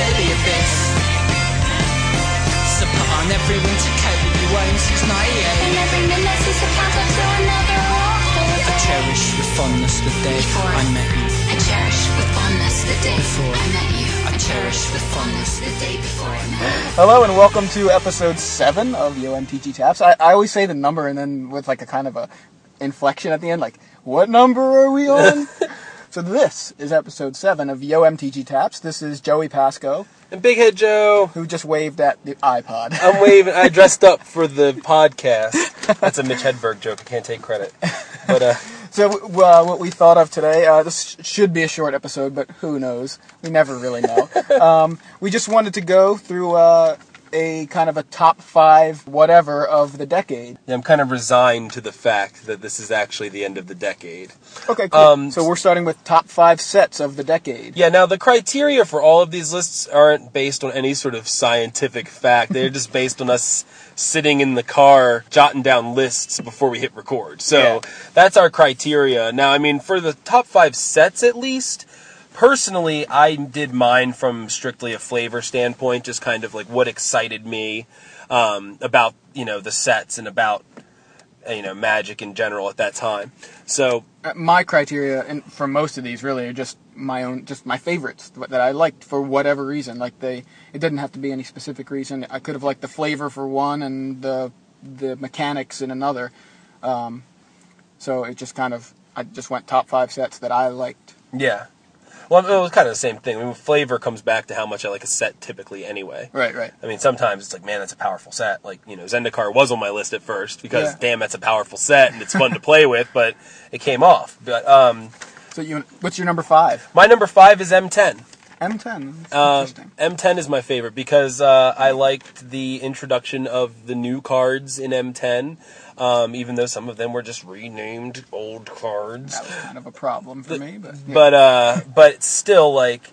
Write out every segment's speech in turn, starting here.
to the abyss. So put on every winter coat that you own since 98. And every minute is a countdown to another awful I day. cherish with fondness the day Before I met you. I cherish with fondness the day Before I met you. I cherish with fondness the day before I met you. Hello and welcome to episode seven of Yo MTG Taps. I, I always say the number and then with like a kind of a inflection at the end, like what number are we on? so this is episode seven of Yo MTG Taps. This is Joey Pasco And Big Head Joe, who just waved at the iPod. I'm waving. I dressed up for the podcast. That's a Mitch Hedberg joke. I can't take credit. But uh, So uh, what we thought of today, uh, this should be a short episode, but who knows? We never really know. um, we just wanted to go through uh, a kind of a top five whatever of the decade. yeah, I'm kind of resigned to the fact that this is actually the end of the decade. Okay, cool. Um, so we're starting with top five sets of the decade. Yeah, now the criteria for all of these lists aren't based on any sort of scientific fact. They're just based on us sitting in the car jotting down lists before we hit record. So Yeah. that's our criteria. Now, I mean, for the top five sets at least, personally, I did mine from strictly a flavor standpoint, just kind of like what excited me um, about, you know, the sets and about, uh, you know, magic in general at that time. So Uh, My criteria and for most of these really are just my own, just my favorites that I liked for whatever reason. Like they, it didn't have to be any specific reason. I could have liked the flavor for one and the the mechanics in another. Um, so it just kind of, I just went top five sets that I liked. Yeah. Well, it was kind of the same thing. I mean, flavor comes back to how much I like a set typically anyway. Right, right. I mean, sometimes it's like, man, that's a powerful set. Like, you know, Zendikar was on my list at first because, Yeah. damn, that's a powerful set and it's fun to play with, but it came off. But um, So you, what's your number five? my number five is M10. M10. That's Um. M10 is my favorite because uh, I liked the introduction of the new cards in M10, um, even though some of them were just renamed old cards. That was kind of a problem for me, but yeah. but uh but still like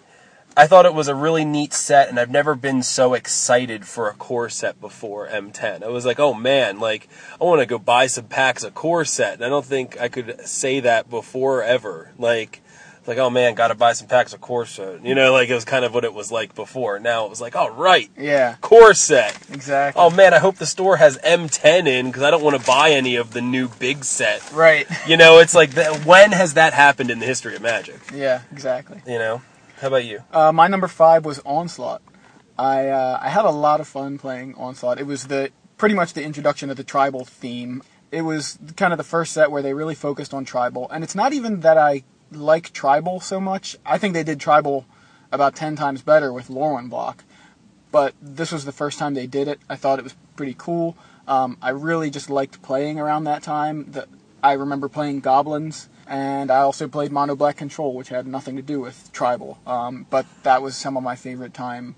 I thought it was a really neat set and I've never been so excited for a core set before M10. I was like, "Oh man, like I want to go buy some packs of core set." And I don't think I could say that before ever. Like it's like, "Oh man, got to buy some packs of core set." You know, like it was kind of what it was like before. Now it was like, "All right, yeah, core set." exactly. Oh man, I hope the store has M10 in cuz I don't want to buy any of the new big set. right. You know, it's like that, when has that happened in the history of Magic? Yeah, exactly. You know, how about you? Uh, my number five was Onslaught. I uh, I had a lot of fun playing Onslaught. It was the pretty much the introduction of the tribal theme. It was kind of the first set where they really focused on tribal, and it's not even that I like tribal so much. I think they did tribal about ten times better with Lorwyn block, but this was the first time they did it. I thought it was pretty cool. Um, I really just liked playing around that time. The, I remember playing goblins, and I also played Mono Black Control, which had nothing to do with tribal. Um, but that was some of my favorite time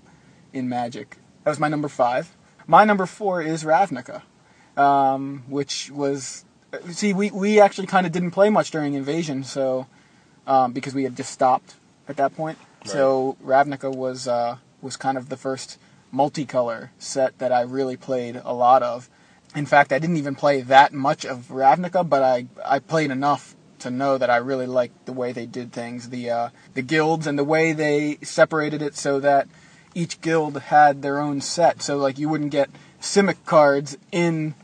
in Magic. That was my number five. My number four is Ravnica, um, which was see we we actually kind of didn't play much during Invasion, so um, because we had just stopped at that point. So Ravnica was uh, was kind of the first multicolor set that I really played a lot of. In fact, I didn't even play that much of Ravnica, but I I played enough to know that I really liked the way they did things, the uh, the guilds and the way they separated it so that each guild had their own set. So like you wouldn't get Simic cards in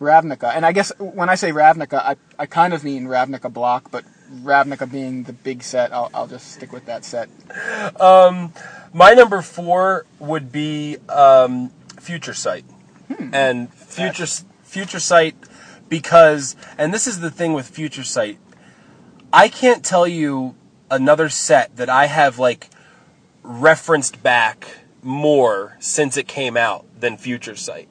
Ravnica. And I guess when I say Ravnica, I, I kind of mean Ravnica block, but Ravnica being the big set, I'll, I'll just stick with that set. My number four would be um, Future Sight, Hmm. and Future Future Sight because, and this is the thing with Future Sight, I can't tell you another set that I have like referenced back more since it came out than Future Sight.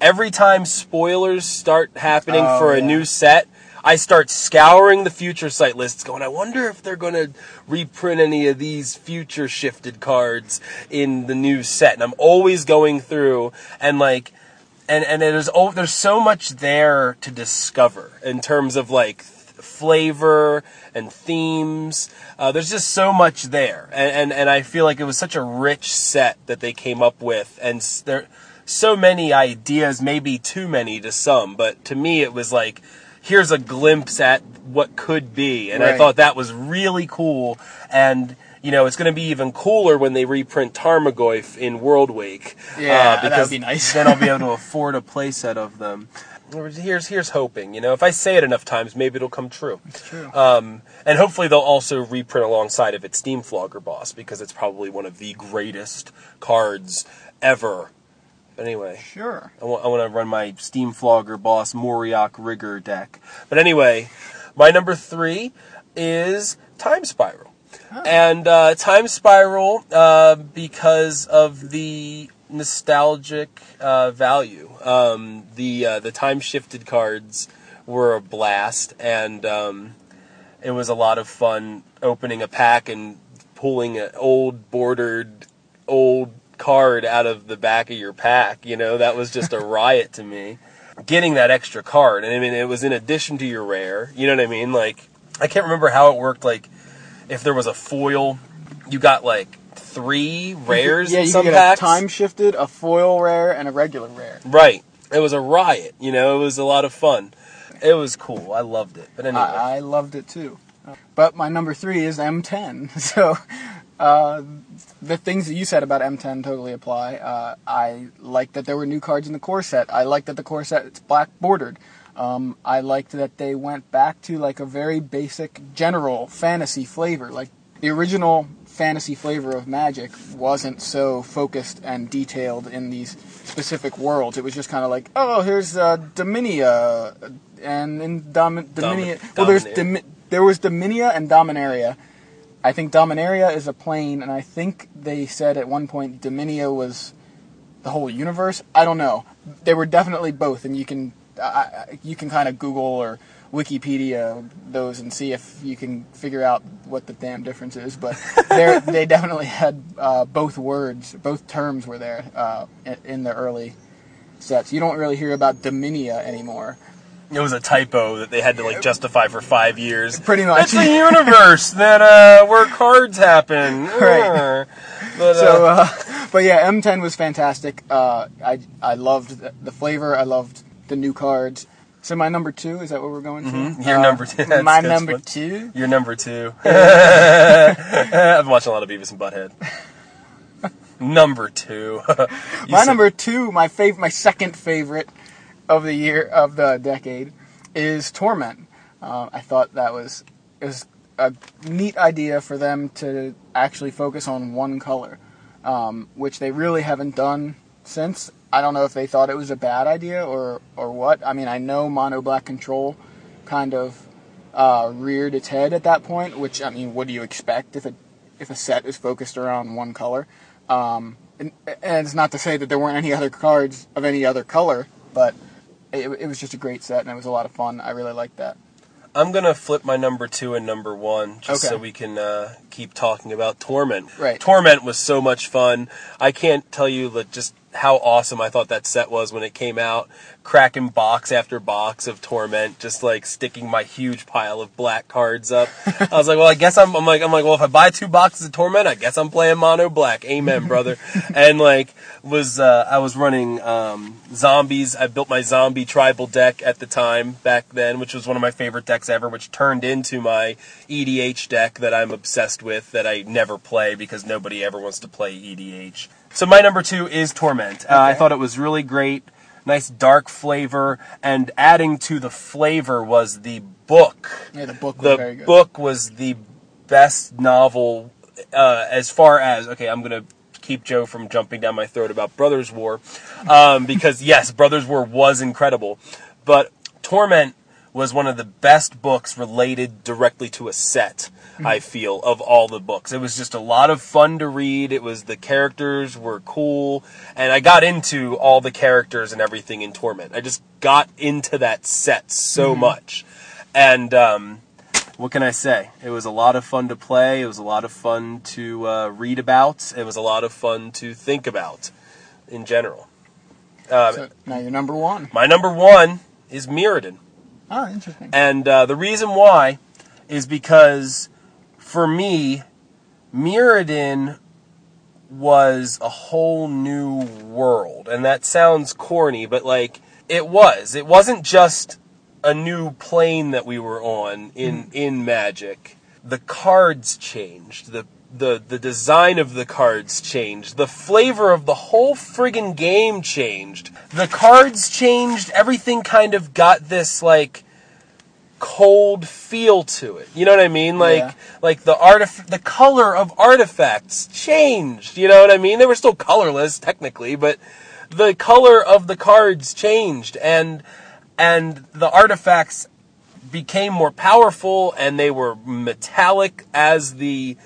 Every time spoilers start happening Oh, for a yeah. new set, I start scouring the Future Sight lists going, I wonder if they're going to reprint any of these future shifted cards in the new set. And I'm always going through and like, and, and there's, oh, there's so much there to discover in terms of like th- flavor and themes. Uh, there's just so much there. And, and, and I feel like it was such a rich set that they came up with. And there, so many ideas, maybe too many to some, but to me it was like, here's a glimpse at what could be. And I thought that was really cool. And you know, it's going to be even cooler when they reprint Tarmogoyf in Worldwake. Yeah, uh, that would be nice. then I'll be able to afford a playset of them. Here's here's hoping. You know, if I say it enough times, maybe it'll come true. It's true. Um, and hopefully they'll also reprint alongside of it Steamflogger Boss because it's probably one of the greatest cards ever. But anyway, sure. I want, I want to run my Steamflogger Boss Moriok Rigger deck. But anyway, my number three is Time Spiral. And uh, Time Spiral, uh, because of the nostalgic uh, value. Um, the uh, the time shifted cards were a blast, and um, it was a lot of fun opening a pack and pulling an old bordered old card out of the back of your pack. You know, that was just a riot to me. Getting that extra card, and I mean, it was in addition to your rare. You know what I mean? Like, I can't remember how it worked. Like, if there was a foil, you got like three rares Yeah, in you some get packs. a time shifted, a foil rare, and a regular rare. Right. It was a riot. You know, it was a lot of fun. It was cool. I loved it. But anyway, I, I loved it too. But my number three is M10. So uh, the things that you said about M10 totally apply. Uh, I like that there were new cards in the core set. I like that the core set is black bordered. Um, I liked that they went back to like a very basic general fantasy flavor. Like the original fantasy flavor of Magic wasn't so focused and detailed in these specific worlds. It was just kind of like, oh, here's uh, Dominia, and in Dom- Dominia, well, there's Dominia. Domi- there was Dominia and Dominaria. I think Dominaria is a plane, and I think they said at one point Dominia was the whole universe. I don't know. They were definitely both, and you can you can kind of Google or Wikipedia those and see if you can figure out what the damn difference is. But they they definitely had uh, both words, both terms were there uh, in the early sets. You don't really hear about Dominia anymore. It was a typo that they had to like justify for five years. Pretty much. It's a universe that uh, where cards happen. Right. Uh, But, uh, So, uh, but yeah, M10 was fantastic. Uh, I I loved the, flavor. I loved the new cards. So my number two is that what we're going to? Mhm. Your Uh, number two. My number what- two. You're number two. I've been watching a lot of Beavis and Butthead. number two. My said- number two, my fav- my second favorite of the year of the decade, is Torment. Uh, I thought that was it was a neat idea for them to actually focus on one color, um, which they really haven't done since. I don't know if they thought it was a bad idea or or what. I mean, I know Mono Black Control kind of uh, reared its head at that point. Which I mean, what do you expect if it if a set is focused around one color? Um, and, and it's not to say that there weren't any other cards of any other color, but it, it was just a great set and it was a lot of fun. I really liked that. I'm gonna flip my number two and number one just Okay. so we can uh, keep talking about Torment. Right. Torment was so much fun. I can't tell you like, just how awesome I thought that set was when it came out. Cracking box after box of Torment, just like sticking my huge pile of black cards up. I was like, well, I guess I'm, I'm like, I'm like, well, if I buy two boxes of Torment, I guess I'm playing Mono Black. Amen, brother. and like, was uh, I was running um, zombies. I built my zombie tribal deck at the time back then, which was one of my favorite decks ever, which turned into my EDH deck that I'm obsessed with that I never play because nobody ever wants to play EDH. So my number two is Torment. Uh, I thought it was really great, nice dark flavor, and adding to the flavor was the book Yeah, the book was the very good. book was the best novel uh, as far as okay i'm gonna keep joe from jumping down my throat about brothers war um, because yes brothers war was incredible but torment was one of the best books related directly to a set i feel of all the books it was just a lot of fun to read it was the characters were cool and i got into all the characters and everything in torment i just got into that set so much and um, what can I say? It was a lot of fun to play. It was a lot of fun to uh, read about. It was a lot of fun to think about in general. Um, So now you're number one. my number one is Mirrodin. Oh, interesting. And uh, the reason why is because for me, Mirrodin was a whole new world. And that sounds corny, but like it was. It wasn't just a new plane that we were on in in Magic. The cards changed. The the the design of the cards changed. The flavor of the whole friggin' game changed. The cards changed. Everything kind of got this like cold feel to it. You know what I mean? Like Yeah. like the artif- the color of artifacts changed. You know what I mean? They were still colorless technically, but the color of the cards changed and and the artifacts became more powerful and they were metallic as the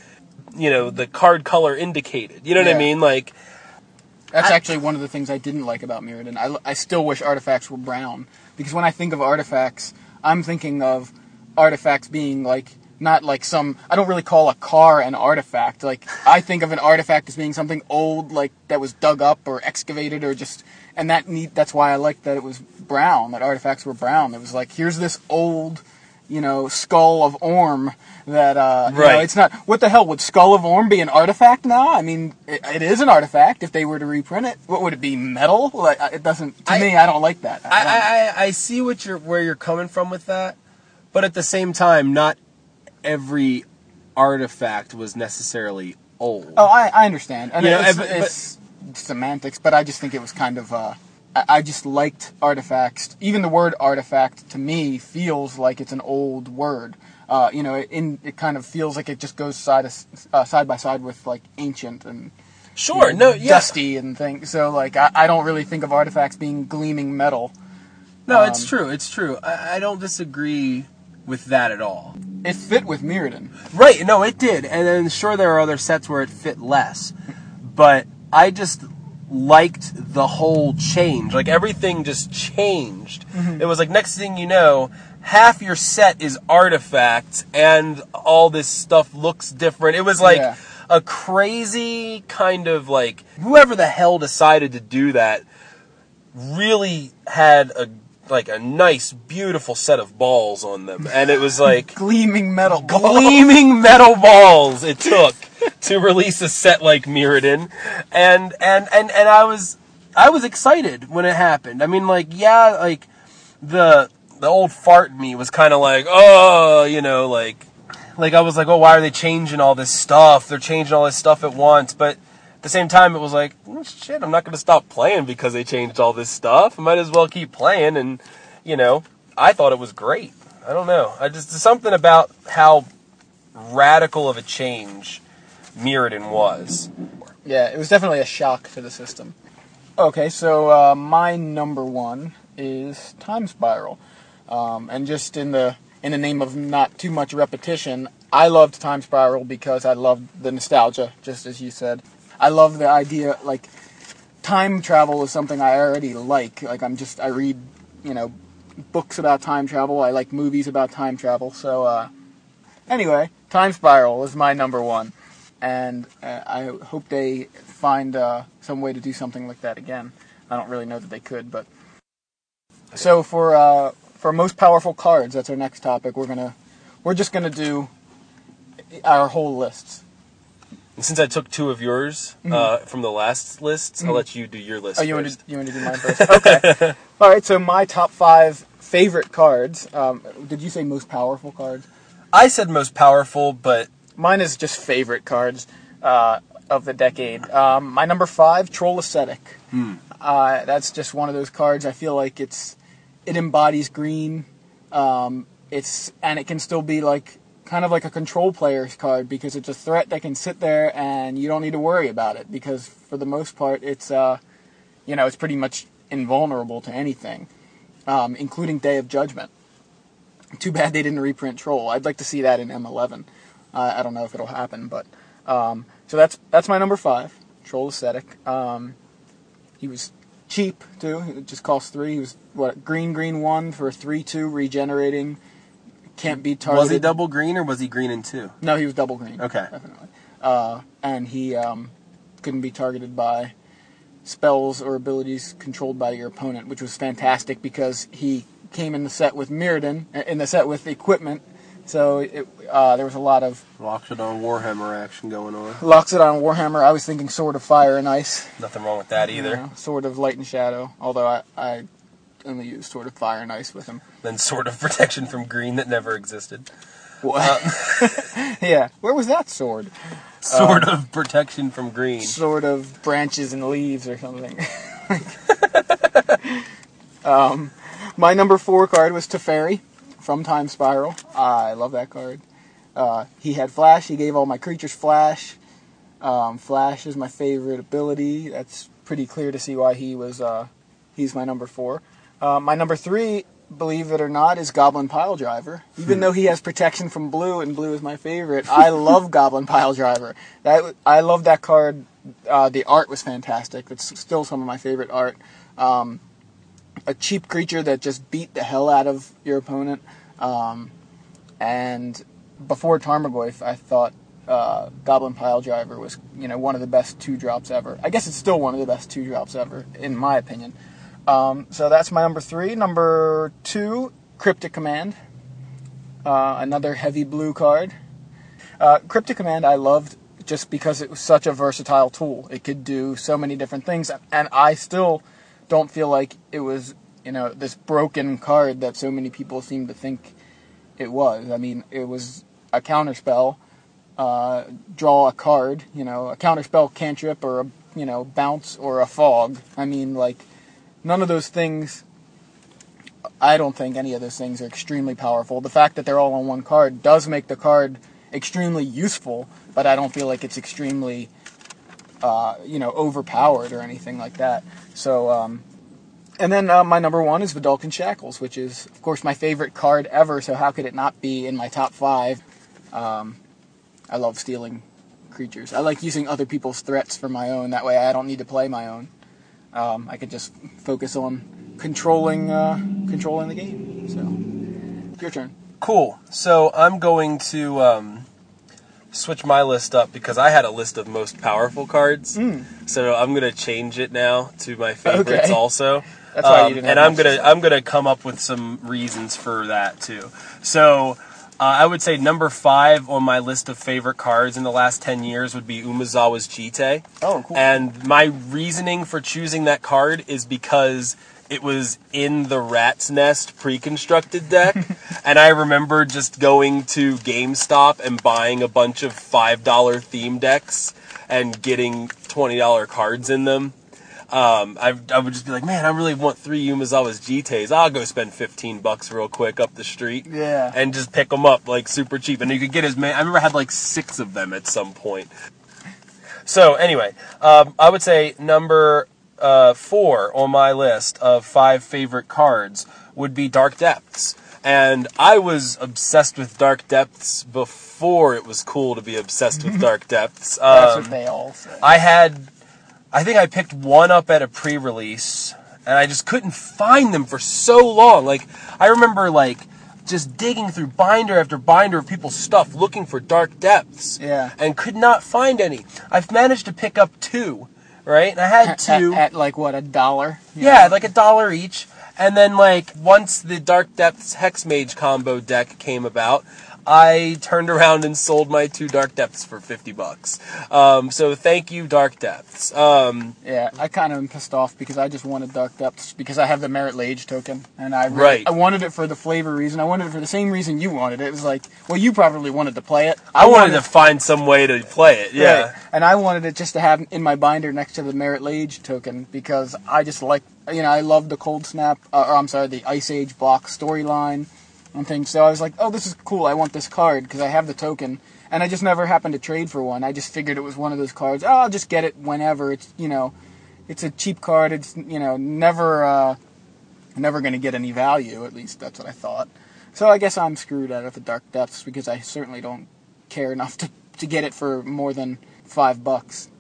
you know the card color indicated. You know what I mean? Like That's I- actually one of the things I didn't like about Mirrodin. I, I still wish artifacts were brown because when I think of artifacts, I'm thinking of artifacts being like not like some. I don't really call a car an artifact. Like I think of an artifact as being something old, like that was dug up or excavated or just. And that need. That's why I liked that it was brown. That artifacts were brown. It was like here's this old, you know, skull of Orm that uh, you know, Right. it's not. What the hell would Skull of Orm be an artifact now? I mean, it, it is an artifact if they were to reprint it. What would it be? Metal? Like it doesn't. To I- me, I don't like that. I, I, I- I see what you're where you're coming from with that, but at the same time, not every artifact was necessarily old. oh, I, I understand. And it's, but- it's semantics, but I just think it was kind of. Uh, I, I just liked artifacts. Even the word artifact to me feels like it's an old word. Uh, you know, it, in, it kind of feels like it just goes side as- uh, side by side with like ancient and sure, you know, no, yeah, dusty and things. So like, I, I don't really think of artifacts being gleaming metal. no, it's um, true, it's true. I, I don't disagree with that at all. It fit with Mirrodin. Right, no, it did, and then sure there are other sets where it fit less, but I just liked the whole change. Like everything just changed. Mm-hmm. It was like next thing you know, half your set is artifacts, and all this stuff looks different. It was like Yeah. a crazy kind of like whoever the hell decided to do that really had a like a nice, beautiful set of balls on them, and it was like Gleaming metal ball. gleaming metal balls it took to release a set like Mirrodin, and and and and I was I was excited when it happened. I mean, like yeah, like the the old fart in me was kind of like oh, you know, like like I was like oh, why are they changing all this stuff? They're changing all this stuff at once, but. At the same time, it was like, "Mm, shit, I'm not going to stop playing because they changed all this stuff. I might as well keep playing. And, you know, I thought it was great. I don't know. I just, something about how radical of a change Mirrodin was. Yeah, it was definitely a shock to the system. Okay, so uh, my number one is Time Spiral, um, and just in the in the name of not too much repetition, I loved Time Spiral because I loved the nostalgia, just as you said. I love the idea like time travel is something I already like. Like I'm just I read, you know, books about time travel. I like movies about time travel. So uh, anyway, Time Spiral is my number one, and uh, I hope they find uh, some way to do something like that again. I don't really know that they could, but so for uh, for most powerful cards, that's our next topic. We're gonna we're just gonna do our whole lists. Since I took two of yours uh, from the last lists, I'll let you do your list Mm-hmm. Oh, you want to you want to do mine first? Okay. All right. So my top five favorite cards. Um, did you say most powerful cards? I said most powerful, but Mine is just favorite cards uh, of the decade. Um, my number five, Troll Ascetic. Uh, that's just one of those cards. I feel like it's it embodies green. Um, it's and it can still be like kind of like a control player's card because it's a threat that can sit there and you don't need to worry about it because for the most part it's uh, you know it's pretty much invulnerable to anything, um, including Day of Judgment. Too bad they didn't reprint Troll. I'd like to see that in M11. Uh, I don't know if it'll happen, but um, so that's that's my number five, Troll Ascetic. Um, he was cheap too. It just cost three. He was what green green one for a three two regenerating. Can't be targeted. was he double green or was he green in two? No, he was double green. Okay. definitely. Uh, and he um, couldn't be targeted by spells or abilities controlled by your opponent, which was fantastic because he came in the set with Mirrodin, in the set with equipment. So it, uh, there was a lot of Loxodon Warhammer action going on. Loxodon Warhammer. I was thinking Sword of Fire and Ice. Nothing wrong with that you either. know, Sword of Light and Shadow. Although I, I only used Sword of Fire and Ice with him. Then sort of protection from green that never existed. What? yeah. Where was that sword? Sort of protection from green. sort of branches and leaves or something. um, my number four card was Teferi from Time Spiral. I love that card. Uh, he had Flash. He gave all my creatures Flash. Um, Flash is my favorite ability. That's pretty clear to see why he was. Uh, he's my number four. Uh, my number three, believe it or not, is Goblin Piledriver. Even though he has protection from blue, and blue is my favorite, I love Goblin Piledriver. That I love that card. Uh, the art was fantastic. It's still some of my favorite art. Um, a cheap creature that just beat the hell out of your opponent. Um, and before Tarmogoyf, I thought uh, Goblin Piledriver was, you know, one of the best two drops ever. I guess it's still one of the best two drops ever, in my opinion. Um, so that's my number three. Number two, Cryptic Command. Uh, another heavy blue card. Uh, Cryptic Command I loved just because it was such a versatile tool. It could do so many different things, and I still don't feel like it was, you know, this broken card that so many people seem to think it was. I mean, it was a counterspell, uh, draw a card, you know, a counterspell cantrip or a, you know, bounce or a fog. I mean, like, none of those things, I don't think any of those things are extremely powerful. The fact that they're all on one card does make the card extremely useful, but I don't feel like it's extremely, uh, you know, overpowered or anything like that. So, um, and then uh, my number one is Vedalken Shackles, which is, of course, my favorite card ever. So how could it not be in my top five? Um, I love stealing creatures. I like using other people's threats for my own. That way, I don't need to play my own. Um, I could just focus on controlling uh, controlling the game. So, your turn. Cool. So I'm going to um, switch my list up because I had a list of most powerful cards. So I'm going to change it now to my favorites Okay. also. That's why you Um, didn't and I'm gonna. I'm gonna come up with some reasons for that too. So uh, I would say number five on my list of favorite cards in the last ten years would be Umezawa's Jitte. Oh, cool. And my reasoning for choosing that card is because it was in the Rat's Nest pre-constructed deck, and I remember just going to GameStop and buying a bunch of five dollar theme decks and getting twenty dollar cards in them. Um, I, I would just be like, man, I really want three Umezawa's Jittes. I'll go spend 15 bucks real quick up the street. Yeah. And just pick them up like super cheap. And you could get as many. I remember I had like six of them at some point. So anyway, um, I would say number uh, four on my list of five favorite cards would be Dark Depths. And I was obsessed with Dark Depths before it was cool to be obsessed with Dark Depths. That's Um, what they all say. I had, I think I picked one up at a pre-release, and I just couldn't find them for so long. Like I remember, like just digging through binder after binder of people's stuff looking for dark depths, Yeah. and could not find any. I've managed to pick up two, right? And I had At, two. at, like what a dollar. Yeah, like a dollar each. And then like once the Dark Depths Hex Mage combo deck came about, I turned around and sold my two Dark Depths for fifty bucks. Um, so thank you, Dark Depths. Um, Yeah, I kind of am pissed off because I just wanted Dark Depths because I have the Marit Lage token, and I really, Right. I wanted it for the flavor reason. I wanted it for the same reason you wanted it. It was like, well, you probably wanted to play it. I wanted to find some way to play it. Yeah. Right. And I wanted it just to have in my binder next to the Marit Lage token because I just like, you know, I love the Cold Snap, uh, or I'm sorry, the Ice Age block storyline and things. So I was like, oh, this is cool. I want this card because I have the token. And I just never happened to trade for one. I just figured it was one of those cards. Oh, I'll just get it whenever. It's, you know, it's a cheap card. It's, you know, never, uh, never going to get any value. At least that's what I thought. So I guess I'm screwed out of the Dark Depths because I certainly don't care enough to, to get it for more than five bucks.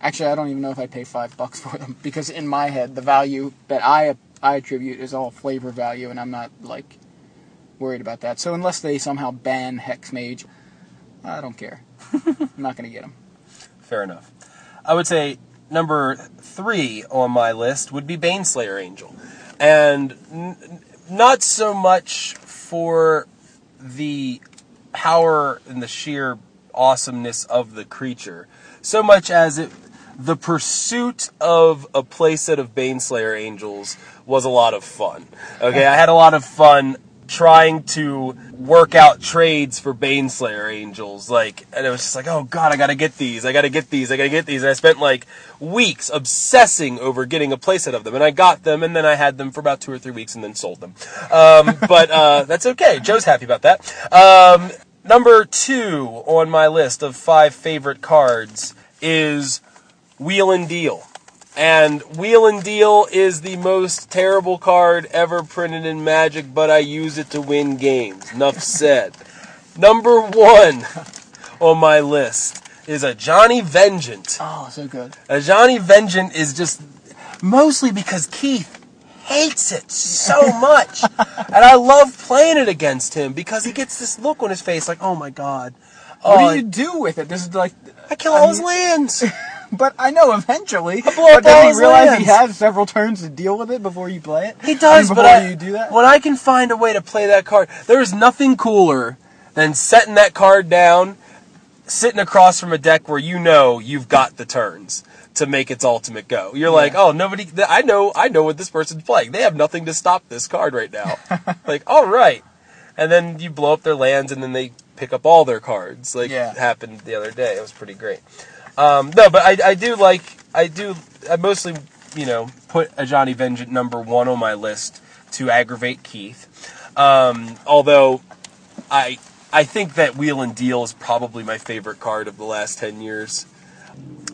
Actually, I don't even know if I pay five bucks for them because in my head, the value that I I attribute is all flavor value, and I'm not like worried about that. So unless they somehow ban Hex Mage, I don't care. I'm not gonna get them. Fair enough. I would say number three on my list would be Baneslayer Angel. And n- n- not so much for the power and the sheer awesomeness of the creature, so much as it the pursuit of a playset of Baneslayer Angels was a lot of fun. Okay, I had a lot of fun trying to work out trades for Baneslayer angels. Like, and it was just like, oh god, I gotta get these, I gotta get these, I gotta get these. And I spent like weeks obsessing over getting a playset of them, and I got them, and then I had them for about two or three weeks, and then sold them. Um, but uh, that's okay. Joe's happy about that. Um, number two on my list of five favorite cards is Wheel and Deal. And Wheel and Deal is the most terrible card ever printed in Magic, but I use it to win games. Enough said. Number one on my list is Ajani Vengeant. Oh, so good. Ajani Vengeant is just mostly because Keith hates it so much. and I love playing it against him because he gets this look on his face like, oh my god. What Oh, do you do with it? This is like, I kill all I his lands. but I know eventually. but does he realize lands. he has several turns to deal with it before you play it? He does, I mean, but before I, you do that. when I can find a way to play that card, there is nothing cooler than setting that card down, sitting across from a deck where you know you've got the turns to make its ultimate go. You're like, oh, nobody, I know, I know what this person's playing. They have nothing to stop this card right now. like, all right, and then you blow up their lands, and then they pick up all their cards. Like Yeah. happened the other day. It was pretty great. Um, no, but I, I do like I do I mostly you know put Ajani Vengeant number one on my list to aggravate Keith. Um, although I I think that Wheel and Deal is probably my favorite card of the last ten years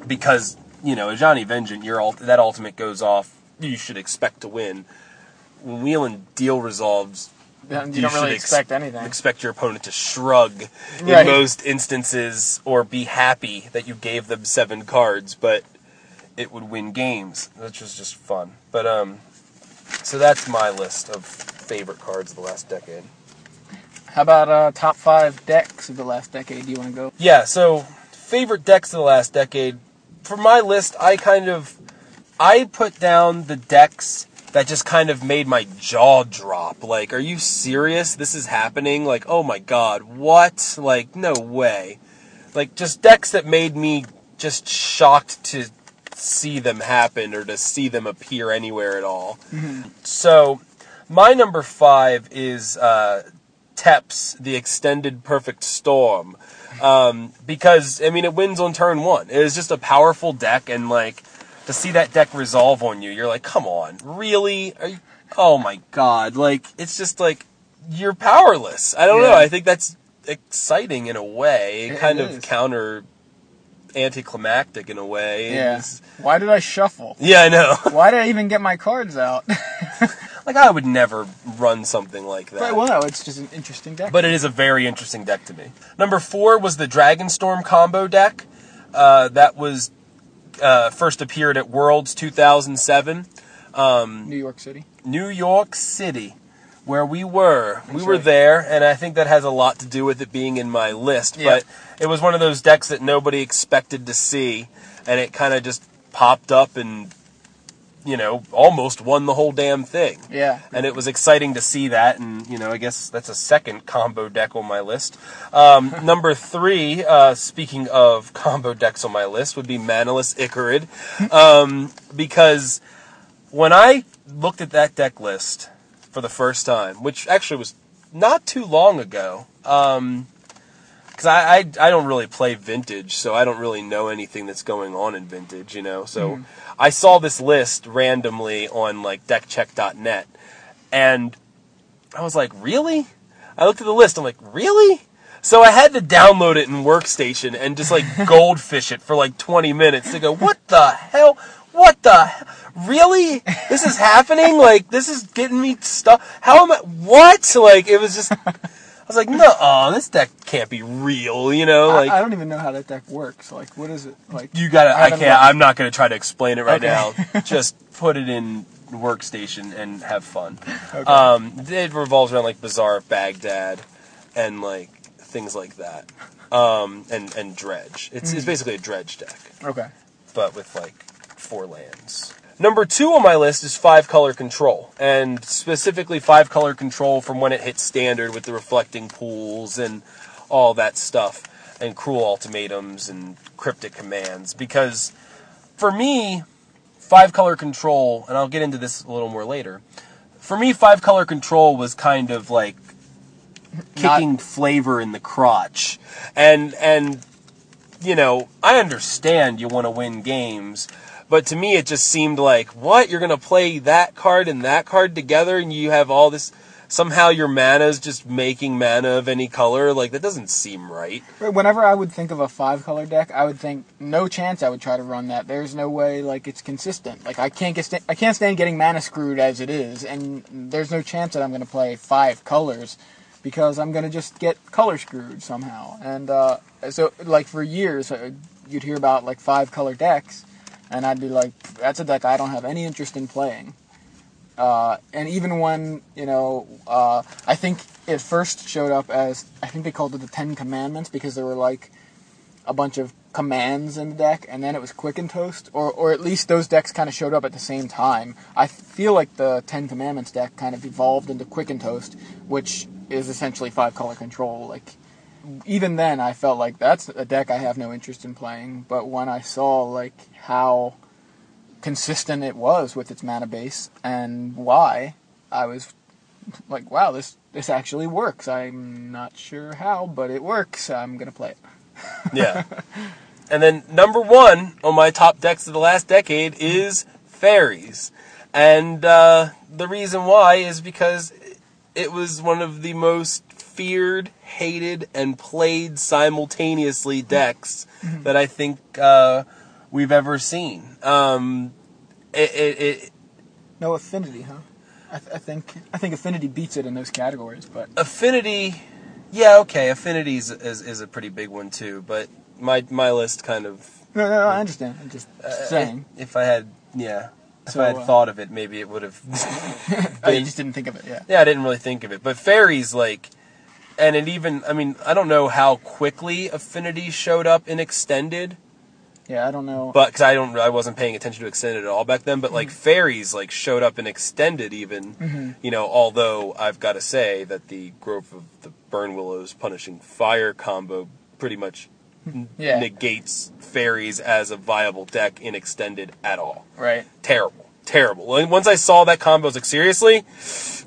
because you know Ajani Vengeant your ult- that ultimate goes off you should expect to win. When Wheel and Deal resolves, you, you don't really ex- expect anything. expect your opponent to shrug in Right. most instances or be happy that you gave them seven cards, but it would win games, which was just fun. But um, so that's my list of favorite cards of the last decade. How about uh, top five decks of the last decade? Do you want to go? Yeah, so favorite decks of the last decade. For my list, I kind of I put down the decks that just kind of made my jaw drop. Like, are you serious? This is happening? Like, oh my god, what? Like, no way. Like, just decks that made me just shocked to see them happen or to see them appear anywhere at all. So, my number five is uh, Teps, the Extended Perfect Storm. Um, because, I mean, it wins on turn one. It is just a powerful deck, and, like, to see that deck resolve on you, you're like, come on, really? Are you, oh my god. Like, it's just like, you're powerless. I don't know. I think that's exciting in a way. It It kind of counter anticlimactic in a way. Yeah. Why did I shuffle? Yeah, I know. Why did I even get my cards out? like, I would never run something like that. but well, no, it's just an interesting deck. but it is a very interesting deck to me. Number four was the Dragonstorm combo deck. Uh, that was uh, first appeared at Worlds 2007, New York City. New York City, where we were. we were right. there, and I think that has a lot to do with it being in my list. Yeah. But it was one of those decks that nobody expected to see, and it kind of just popped up and, you know, almost won the whole damn thing. Yeah. and it was exciting to see that. And you know, I guess that's a second combo deck on my list. Um, number three, uh, speaking of combo decks on my list, would be Manaless Ichorid, um, because when I looked at that deck list for the first time, which actually was not too long ago. Um, because I, I I don't really play vintage, so I don't really know anything that's going on in vintage, you know. So mm-hmm. I saw this list randomly on like deckcheck.net, and I was like, really? I looked at the list. I'm like, really? So I had to download it in Workstation and just like goldfish it for like 20 minutes to go, what the hell? What the? Really? This is happening? Like this is getting me stuff. How am I? What? Like it was just. I was like, no, this deck can't be real, you know? Like I, I don't even know how that deck works. Like, what is it? Like, you gotta. I, can't. I'm not gonna try to explain it right Okay. now. Just put it in workstation and have fun. Okay. Um, it revolves around like Bazaar Baghdad and like things like that. Um, and and dredge. It's Hmm. it's basically a dredge deck, okay. but with like four lands. Number two on my list is five color control, and specifically five color control from when it hits standard with the reflecting pools and all that stuff, and cruel ultimatums and cryptic commands. Because for me, five color control, and I'll get into this a little more later. for me, five color control was kind of like Not- kicking flavor in the crotch, and and you know I understand you want to win games, but to me it just seemed like what you're gonna play that card and that card together, and you have all this. Somehow your mana is just making mana of any color. Like that doesn't seem right. Whenever I would think of a five color deck, I would think no chance I would try to run that. There's no way like it's consistent. Like I can't get sta- I can't stand getting mana screwed as it is, and there's no chance that I'm going to play five colors because I'm going to just get color screwed somehow. And uh, so like for years uh, you'd hear about like five color decks, and I'd be like, that's a deck I don't have any interest in playing. Uh, and even when you know, uh, I think it first showed up as I think they called it the Ten Commandments because there were like a bunch of commands in the deck, and then it was Quick and Toast, or or at least those decks kind of showed up at the same time. I feel like the Ten Commandments deck kind of evolved into Quick and Toast, which is essentially five color control. Like even then, I felt like that's a deck I have no interest in playing. But when I saw like how consistent it was with its mana base and why, I was like, wow, this this actually works. I'm not sure how, but it works. I'm gonna play it. Yeah. and then number one on my top decks of the last decade is fairies, and uh, the reason why is because it was one of the most feared, hated, and played simultaneously decks that I think uh, we've ever seen. Um, it, it, it, No affinity, huh? I, th- I think I think affinity beats it in those categories, but affinity, yeah, okay, affinity is, is, is a pretty big one too, but my my list kind of no, no, I understand. I'm just saying. If I had, yeah, if So, I had uh, thought of it, maybe it would have. I just didn't think of it, yeah. yeah, I didn't really think of it, but fairies like, and it even. I mean, I don't know how quickly affinity showed up in extended, Yeah, I don't know. but because I don't, I wasn't paying attention to extended at all back then. But like Mm-hmm. fairies, like showed up in extended even. Mhm. You know, although I've got to say that the growth of the Burnwillows punishing fire combo pretty much yeah, negates fairies as a viable deck in extended at all. right. terrible, terrible. Once I saw that combo, I was like, seriously?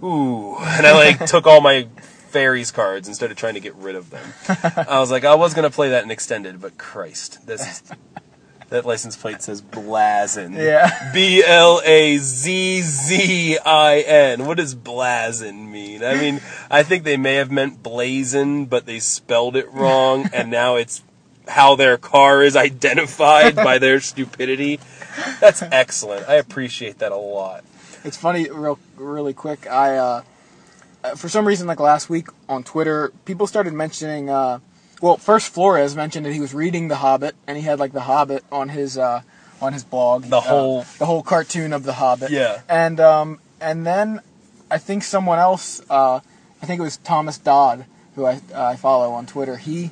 Ooh. And I like took all my fairies cards instead of trying to get rid of them. I was like, I was gonna play that in extended, but Christ, this is, that license plate says Blazin. Yeah. B L A Z Z I N. What does Blazin mean? I mean, I think they may have meant blazon, but they spelled it wrong, and now it's how their car is identified by their stupidity. That's excellent. I appreciate that a lot. It's funny, real really quick. I uh, uh, for some reason, like last week on Twitter, people started mentioning. Uh, well, first Flores mentioned that he was reading The Hobbit, and he had like The Hobbit on his uh, on his blog. The uh, whole- the whole cartoon of The Hobbit. Yeah. And um, and then I think someone else. Uh, I think it was Thomas Dodd, who I I follow on Twitter. He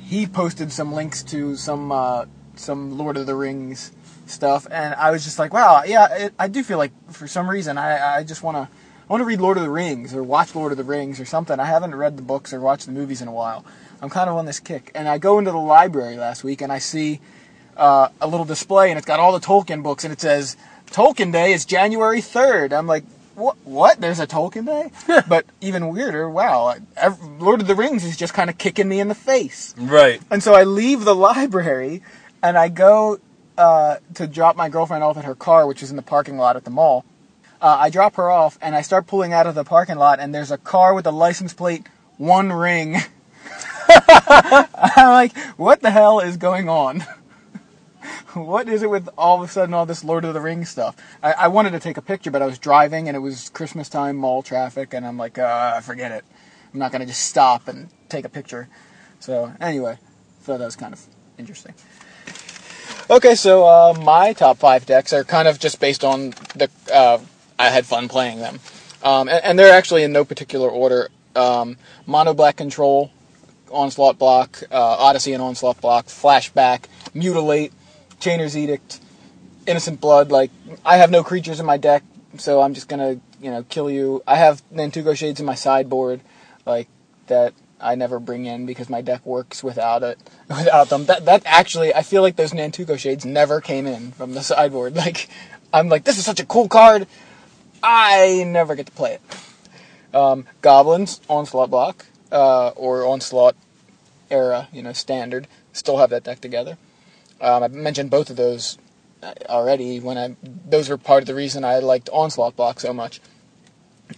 he posted some links to some uh, some Lord of the Rings stuff, and I was just like, wow, yeah, it, I do feel like for some reason I I just want to I want to read Lord of the Rings or watch Lord of the Rings or something. I haven't read the books or watched the movies in a while. I'm kind of on this kick, and I go into the library last week and I see uh, a little display, and it's got all the Tolkien books, and it says Tolkien Day is January 3rd. I'm like. What? What? There's a Tolkien Day? but even weirder, wow! ev- Lord of the Rings is just kind of kicking me in the face. Right. And so I leave the library and I go uh, to drop my girlfriend off at her car, which is in the parking lot at the mall. Uh, I drop her off and I start pulling out of the parking lot, and there's a car with a license plate One Ring. I'm like, what the hell is going on? what is it with all of a sudden all this Lord of the Rings stuff? I, I wanted to take a picture, but I was driving and it was Christmas time mall traffic, and I'm like, uh, forget it. I'm not gonna just stop and take a picture. So anyway, thought that was kind of interesting. Okay, so uh, my top five decks are kind of just based on the. Uh, I had fun playing them, um, and, and they're actually in no particular order. Um, Mono Black Control, Onslaught Block, uh, Odyssey and Onslaught Block, Flashback, Mutilate, Chainer's Edict, Innocent Blood. Like I have no creatures in my deck, so I'm just gonna you know kill you. I have Nantuko Shades in my sideboard, like that. I never bring in because my deck works without it, without them. That that actually, I feel like those Nantuko Shades never came in from the sideboard. Like, I'm like, this is such a cool card. I never get to play it. Um, Goblins, Onslaught block, uh, or Onslaught era, you know, standard, still have that deck together. Um, I mentioned both of those uh, already when I. Those were part of the reason I liked Onslaught block so much.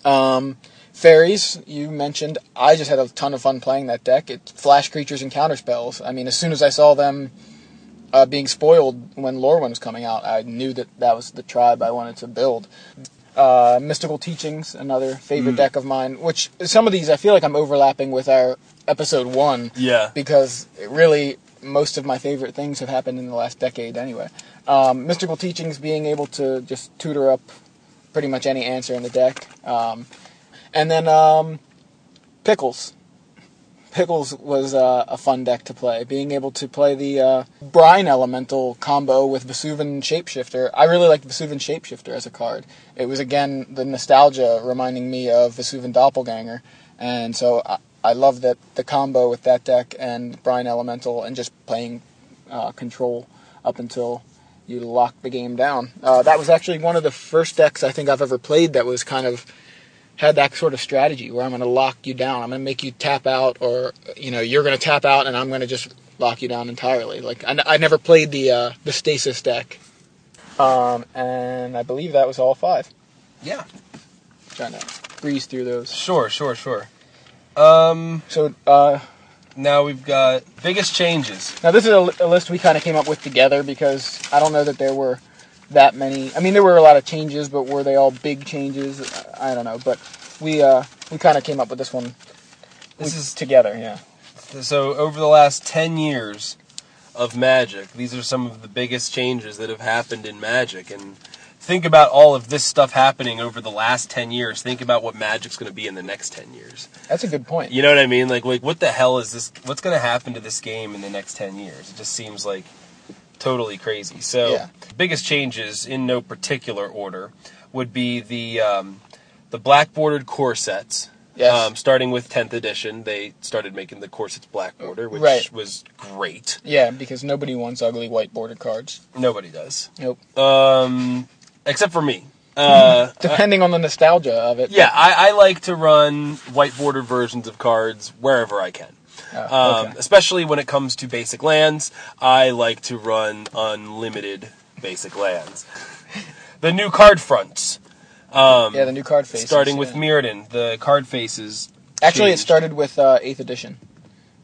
Um, fairies, you mentioned. I just had a ton of fun playing that deck. It flash creatures and counterspells. I mean, as soon as I saw them uh, being spoiled when Lorwyn was coming out, I knew that that was the tribe I wanted to build. Uh, Mystical Teachings, another favorite deck of mine. Which some of these I feel like I'm overlapping with our episode one Yeah. because really most of my favorite things have happened in the last decade anyway. Um, mystical teachings being able to just tutor up pretty much any answer in the deck, um, and then um, pickles. Pickles was uh, a fun deck to play. Being able to play the uh, Brine Elemental combo with Vesuvan Shapeshifter. I really liked Vesuvan Shapeshifter as a card. It was again the nostalgia reminding me of Vesuvan Doppelganger, and so I, I love that the combo with that deck and Brine Elemental and just playing uh, control up until you lock the game down. Uh, that was actually one of the first decks I think I've ever played that was kind of had that sort of strategy where I'm going to lock you down. I'm going to make you tap out, or you know, you're going to tap out, and I'm going to just lock you down entirely. Like I, I never played the uh, the stasis deck, um, and I believe that was all five. Yeah. Trying to breeze through those. Sure, sure, sure. Um, So uh, now we've got biggest changes. now this is a, a list we kind of came up with together because I don't know that there were that many. I mean, there were a lot of changes, but were they all big changes? I don't know, but we uh, we kind of came up with this one. This we- is together, yeah. so over the last 10 years of Magic, these are some of the biggest changes that have happened in Magic. And think about all of this stuff happening over the last 10 years. Think about what Magic's going to be in the next 10 years. That's a good point. You know what I mean? Like, like what the hell is this? What's going to happen to this game in the next 10 years? It just seems like totally crazy. So, Yeah. biggest changes in no particular order would be the um, the black bordered core sets. Yes. Um, starting with 10th edition, they started making the core sets black border, which Right. was great. Yeah, because nobody wants ugly white bordered cards. Nobody does, Nope. um, except for me. Uh, Depending on the nostalgia of it. yeah, I, I like to run white bordered versions of cards wherever I can. Oh, Um, okay. Especially when it comes to basic lands, I like to run unlimited basic lands. The new card fronts, um, yeah, the new card faces. starting with yeah. Mirrodin, the card faces. Actually, it started with uh, 8th edition,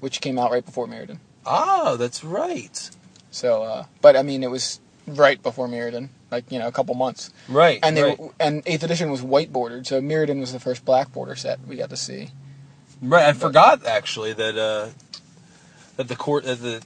which came out right before Mirrodin. Ah, that's right. So, uh, but I mean, it was right before Mirrodin, like you know, a couple months. Right. And they right. were, and 8th edition was white bordered, so Mirrodin was the first black border set we got to see. Right, I forgot actually that uh, that the court that the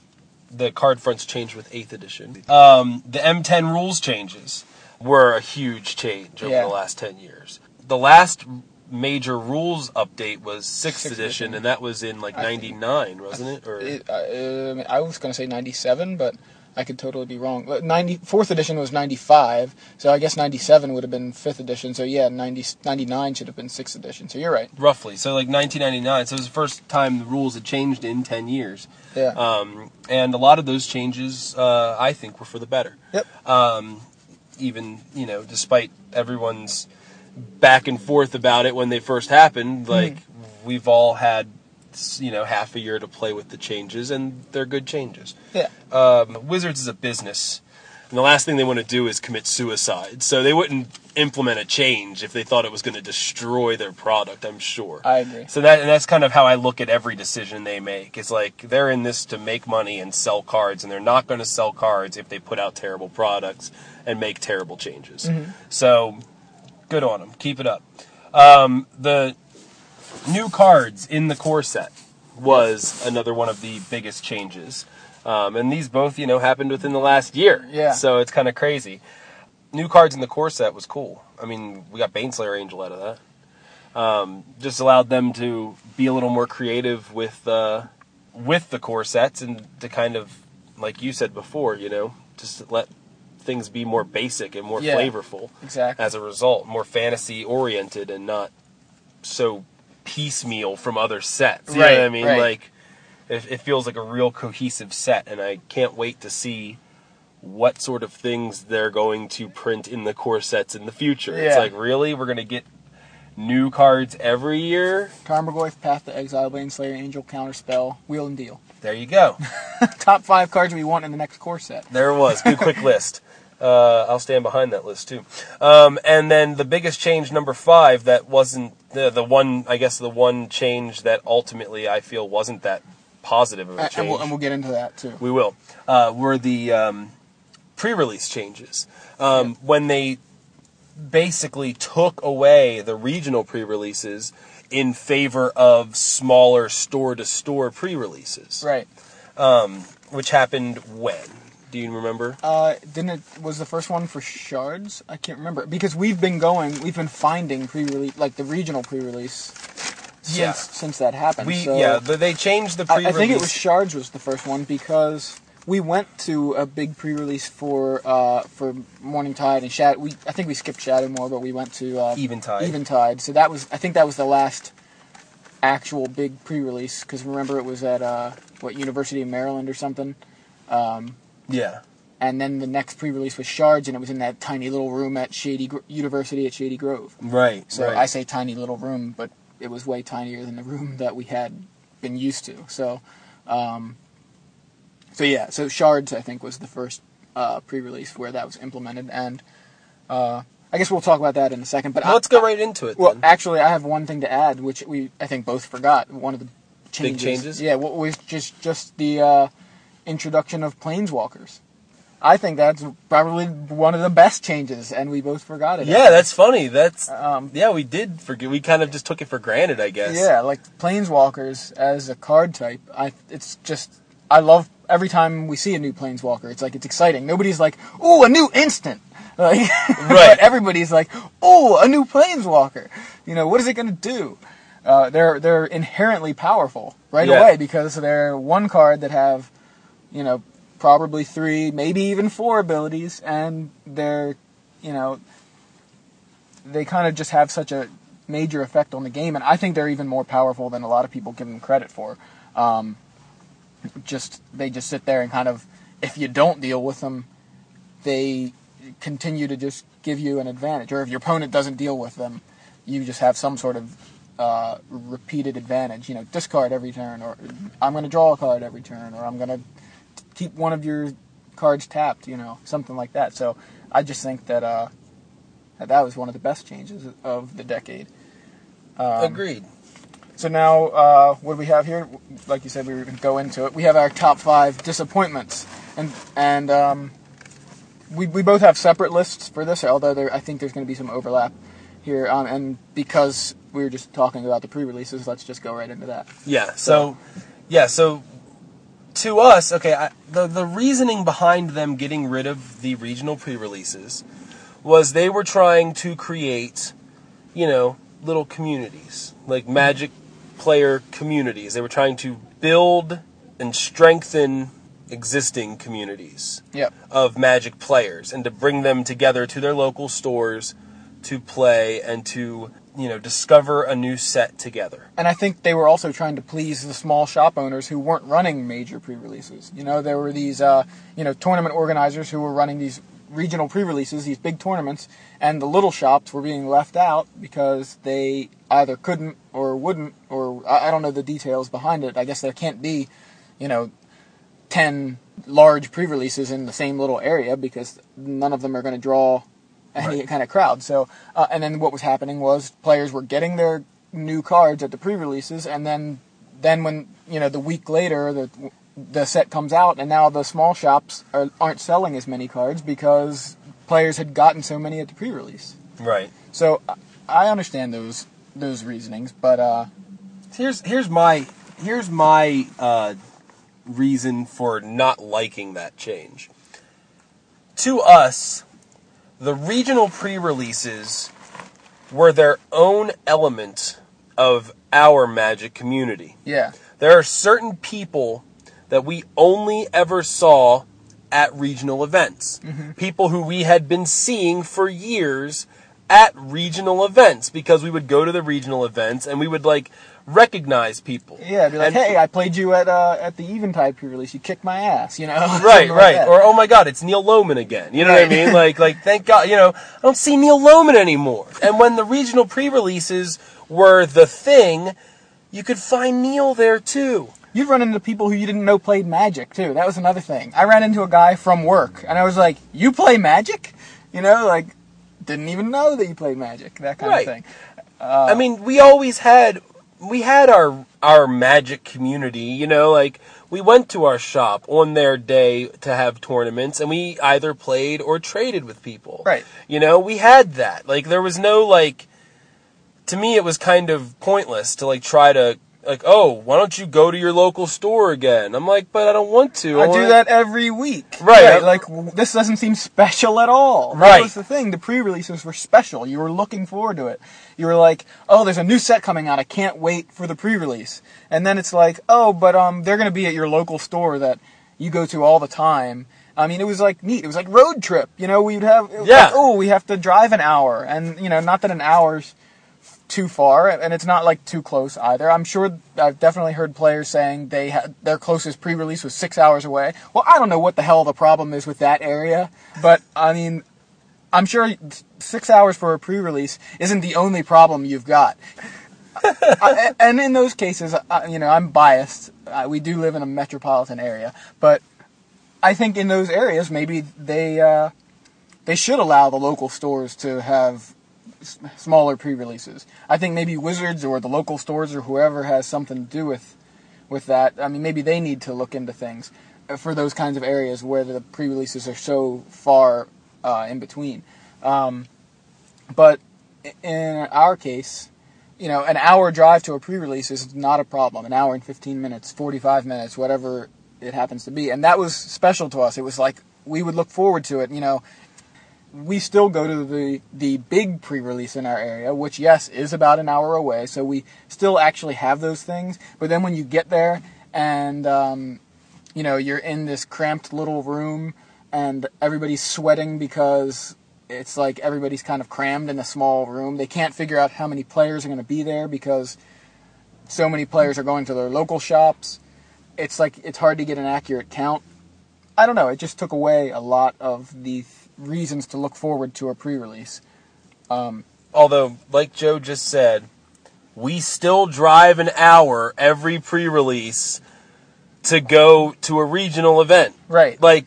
the card fronts changed with eighth edition. Um, the M10 rules changes were a huge change over Yeah. the last ten years. The last major rules update was sixth, Sixth edition, edition. and that was in like '99, wasn't it? Or It, uh, I was going to say 97, but I could totally be wrong. But 90, fourth edition was 95, so I guess 97 would have been 5th edition. So yeah, 90, 99 should have been 6th edition. So you're right. roughly, so like 1999. So it was the first time the rules had changed in ten years, Yeah. um, and a lot of those changes, uh, I think, were for the better. yep. um, even you know, despite everyone's back and forth about it when they first happened, like we've all had you know half a year to play with the changes, and they're good changes. Yeah. Um, Wizards is a business, and the last thing they want to do is commit suicide. So they wouldn't implement a change if they thought it was going to destroy their product. I'm sure. I agree. So that and that's kind of how I look at every decision they make. It's like they're in this to make money and sell cards, and they're not going to sell cards if they put out terrible products and make terrible changes. So good on them. Keep it up. Um, the new cards in the core set was another one of the biggest changes. Um, and these both, you know, happened within the last year. Yeah. So it's kind of crazy. New cards in the core set was cool. I mean, we got Baneslayer Angel out of that Um, just allowed them to be a little more creative with uh, with the core sets and to kind of like you said before, you know, just let things be more basic and more Yeah. flavorful Exactly. as a result, more fantasy oriented and not so piecemeal from other sets. You know what I mean? right. Like it, it feels like a real cohesive set, and I can't wait to see what sort of things they're going to print in the core sets in the future. It's like, really? We're going to get new cards every year? Tarmogoyf, Path to Exile, Baneslayer, Angel, Counterspell, Wheel and Deal. There you go. Top five cards we want in the next core set. There it was. Good quick list. Uh, I'll stand behind that list too. Um, and then the biggest change, number five, that wasn't the the one. I guess the one change that ultimately I feel wasn't that positive of a change. and, we'll, and we'll get into that too. we will. Uh, were the um, pre-release changes um, when they basically took away the regional pre-releases in favor of smaller store-to-store pre-releases, Right. which happened when? Do you remember? Uh, didn't it was the first one for shards? I can't remember because we've been going, we've been finding pre-release, like the regional pre-release, since Yeah. since that happened. We so yeah, but they changed the pre-release. I think it was shards was the first one because we went to a big pre-release for uh, for Morningtide and Shadow. We I think we skipped Shadowmoor, but we went to uh, Eventide. Eventide. So that was I think that was the last actual big pre-release because remember it was at uh, what University of Maryland or something. Yeah. and then the next pre-release was Shards, and it was in that tiny little room at Shady Gro- University at Shady Grove. Right. So right. I say tiny little room, but it was way tinier than the room that we had been used to. So, um, so yeah, so Shards I think was the first uh, pre-release where that was implemented, and uh, I guess we'll talk about that in a second. But Well, I- let's go right into it. well, then. actually, I have one thing to add, which we I think both forgot. One of the changes. changes? Yeah, what was just just the uh, introduction of planeswalkers. I think that's probably one of the best changes, and we both forgot it. yeah, that's funny. That's Um, yeah, we did forget. We kind of just took it for granted, I guess. yeah, like planeswalkers as a card type. I it's just I love every time we see a new planeswalker. It's like it's exciting. Nobody's like, "Ooh, a new instant." Like, Right. but everybody's like, "Oh, a new planeswalker." You know, what is it going to do? Uh, they're they're inherently powerful right Yeah. away because they're one card that have, you know, probably three, maybe even four abilities, and they're, you know, they kind of just have such a major effect on the game, and I think they're even more powerful than a lot of people give them credit for. Um, just they just sit there and kind of, if you don't deal with them, they continue to just give you an advantage. Or if your opponent doesn't deal with them, you just have some sort of uh, repeated advantage. You know, discard every turn, or I'm going to draw a card every turn, or I'm going to keep one of your cards tapped. You know, something like that. So I just think that uh, that that was one of the best changes of the decade. Um, Agreed. So now, uh, what do we have here? Like you said, we were going to go into it. We have our top five disappointments, and and um, we we both have separate lists for this. Although there, I think there's going to be some overlap here. Um, and because we were just talking about the pre-releases, let's just go right into that. Yeah. So, yeah. So, to us, okay, I, the the reasoning behind them getting rid of the regional pre-releases was they were trying to create, you know, little communities like Magic player communities. They were trying to build and strengthen existing communities Yep. of Magic players and to bring them together to their local stores to play and to you know discover a new set together. And I think they were also trying to please the small shop owners who weren't running major pre-releases. You know, there were these, uh, you know, tournament organizers who were running these regional pre-releases, these big tournaments, and the little shops were being left out because they either couldn't or wouldn't, or I don't know the details behind it. I guess there can't be, you know, ten large pre-releases in the same little area because none of them are going to draw any Right. kind of crowd. So, uh, and then what was happening was players were getting their new cards at the pre-releases, and then then when you know the week later the the set comes out, and now the small shops are, aren't selling as many cards because players had gotten so many at the pre-release. Right. So I- I understand those those reasonings, but uh, Here's here's my here's my uh, reason for not liking that change. To us, the regional pre-releases were their own element of our Magic community. yeah, There are certain people that we only ever saw at regional events. Mm-hmm. People who we had been seeing for years at regional events because we would go to the regional events and we would like recognize people. Yeah, be like, And- hey, I played you at uh, at the Eventide pre-release. You kicked my ass, you know? Right, like right. Or oh my god, it's Neil Loman again. You know what I mean? Like like thank God, you know, I don't see Neil Loman anymore. And when the regional pre-releases were the thing, you could find Neil there too. You'd run into people who you didn't know played Magic too. That was another thing. I ran into a guy from work, and I was like, "You play Magic?" You know, like didn't even know that you played Magic. That kind Right. of thing. I mean, we always had we had our our magic community, you know, like we went to our shop on their day to have tournaments and we either played or traded with people. Right. You know, we had that. Like there was no like to me it was kind of pointless to like try to like, oh, why don't you go to your local store again? I'm like, but I don't want to. I do wanna- that every week. Right. Like this doesn't seem special at all. Right. That was the thing. The pre-releases were special. You were looking forward to it. You were like, "Oh, there's a new set coming out. I can't wait for the pre-release." And then it's like, "Oh, but um, they're going to be at your local store that you go to all the time." I mean, it was like neat. It was like road trip. You know, we'd have Yeah. like, oh, we have to drive an hour, and you know, not that an hour's too far, and it's not like too close either. I'm sure I've definitely heard players saying they had their closest pre-release was six hours away. Well, I don't know what the hell the problem is with that area, but I mean, I'm sure six hours for a pre-release isn't the only problem you've got. I, and in those cases, I, you know, I'm biased. Uh, we do live in a metropolitan area, but I think in those areas maybe they uh, they should allow the local stores to have s- smaller pre-releases. I think maybe Wizards or the local stores or whoever has something to do with with that. I mean, maybe they need to look into things uh, for those kinds of areas where the pre-releases are so far uh, in between. Um, but in our case, you know, an hour drive to a pre-release is not a problem. An hour and 15 minutes, 45 minutes, whatever it happens to be. And that was special to us. It was like we would look forward to it, you know. We still go to the the big pre-release in our area, which yes is about an hour away. So we still actually have those things. But then when you get there and um, you know you're in this cramped little room and everybody's sweating because it's like everybody's kind of crammed in a small room. They can't figure out how many players are going to be there because so many players are going to their local shops. It's like it's hard to get an accurate count. I don't know. It just took away a lot of the th- reasons to look forward to a pre-release. Um, Although, like Joe just said, we still drive an hour every pre-release to go to a regional event. Right. Like,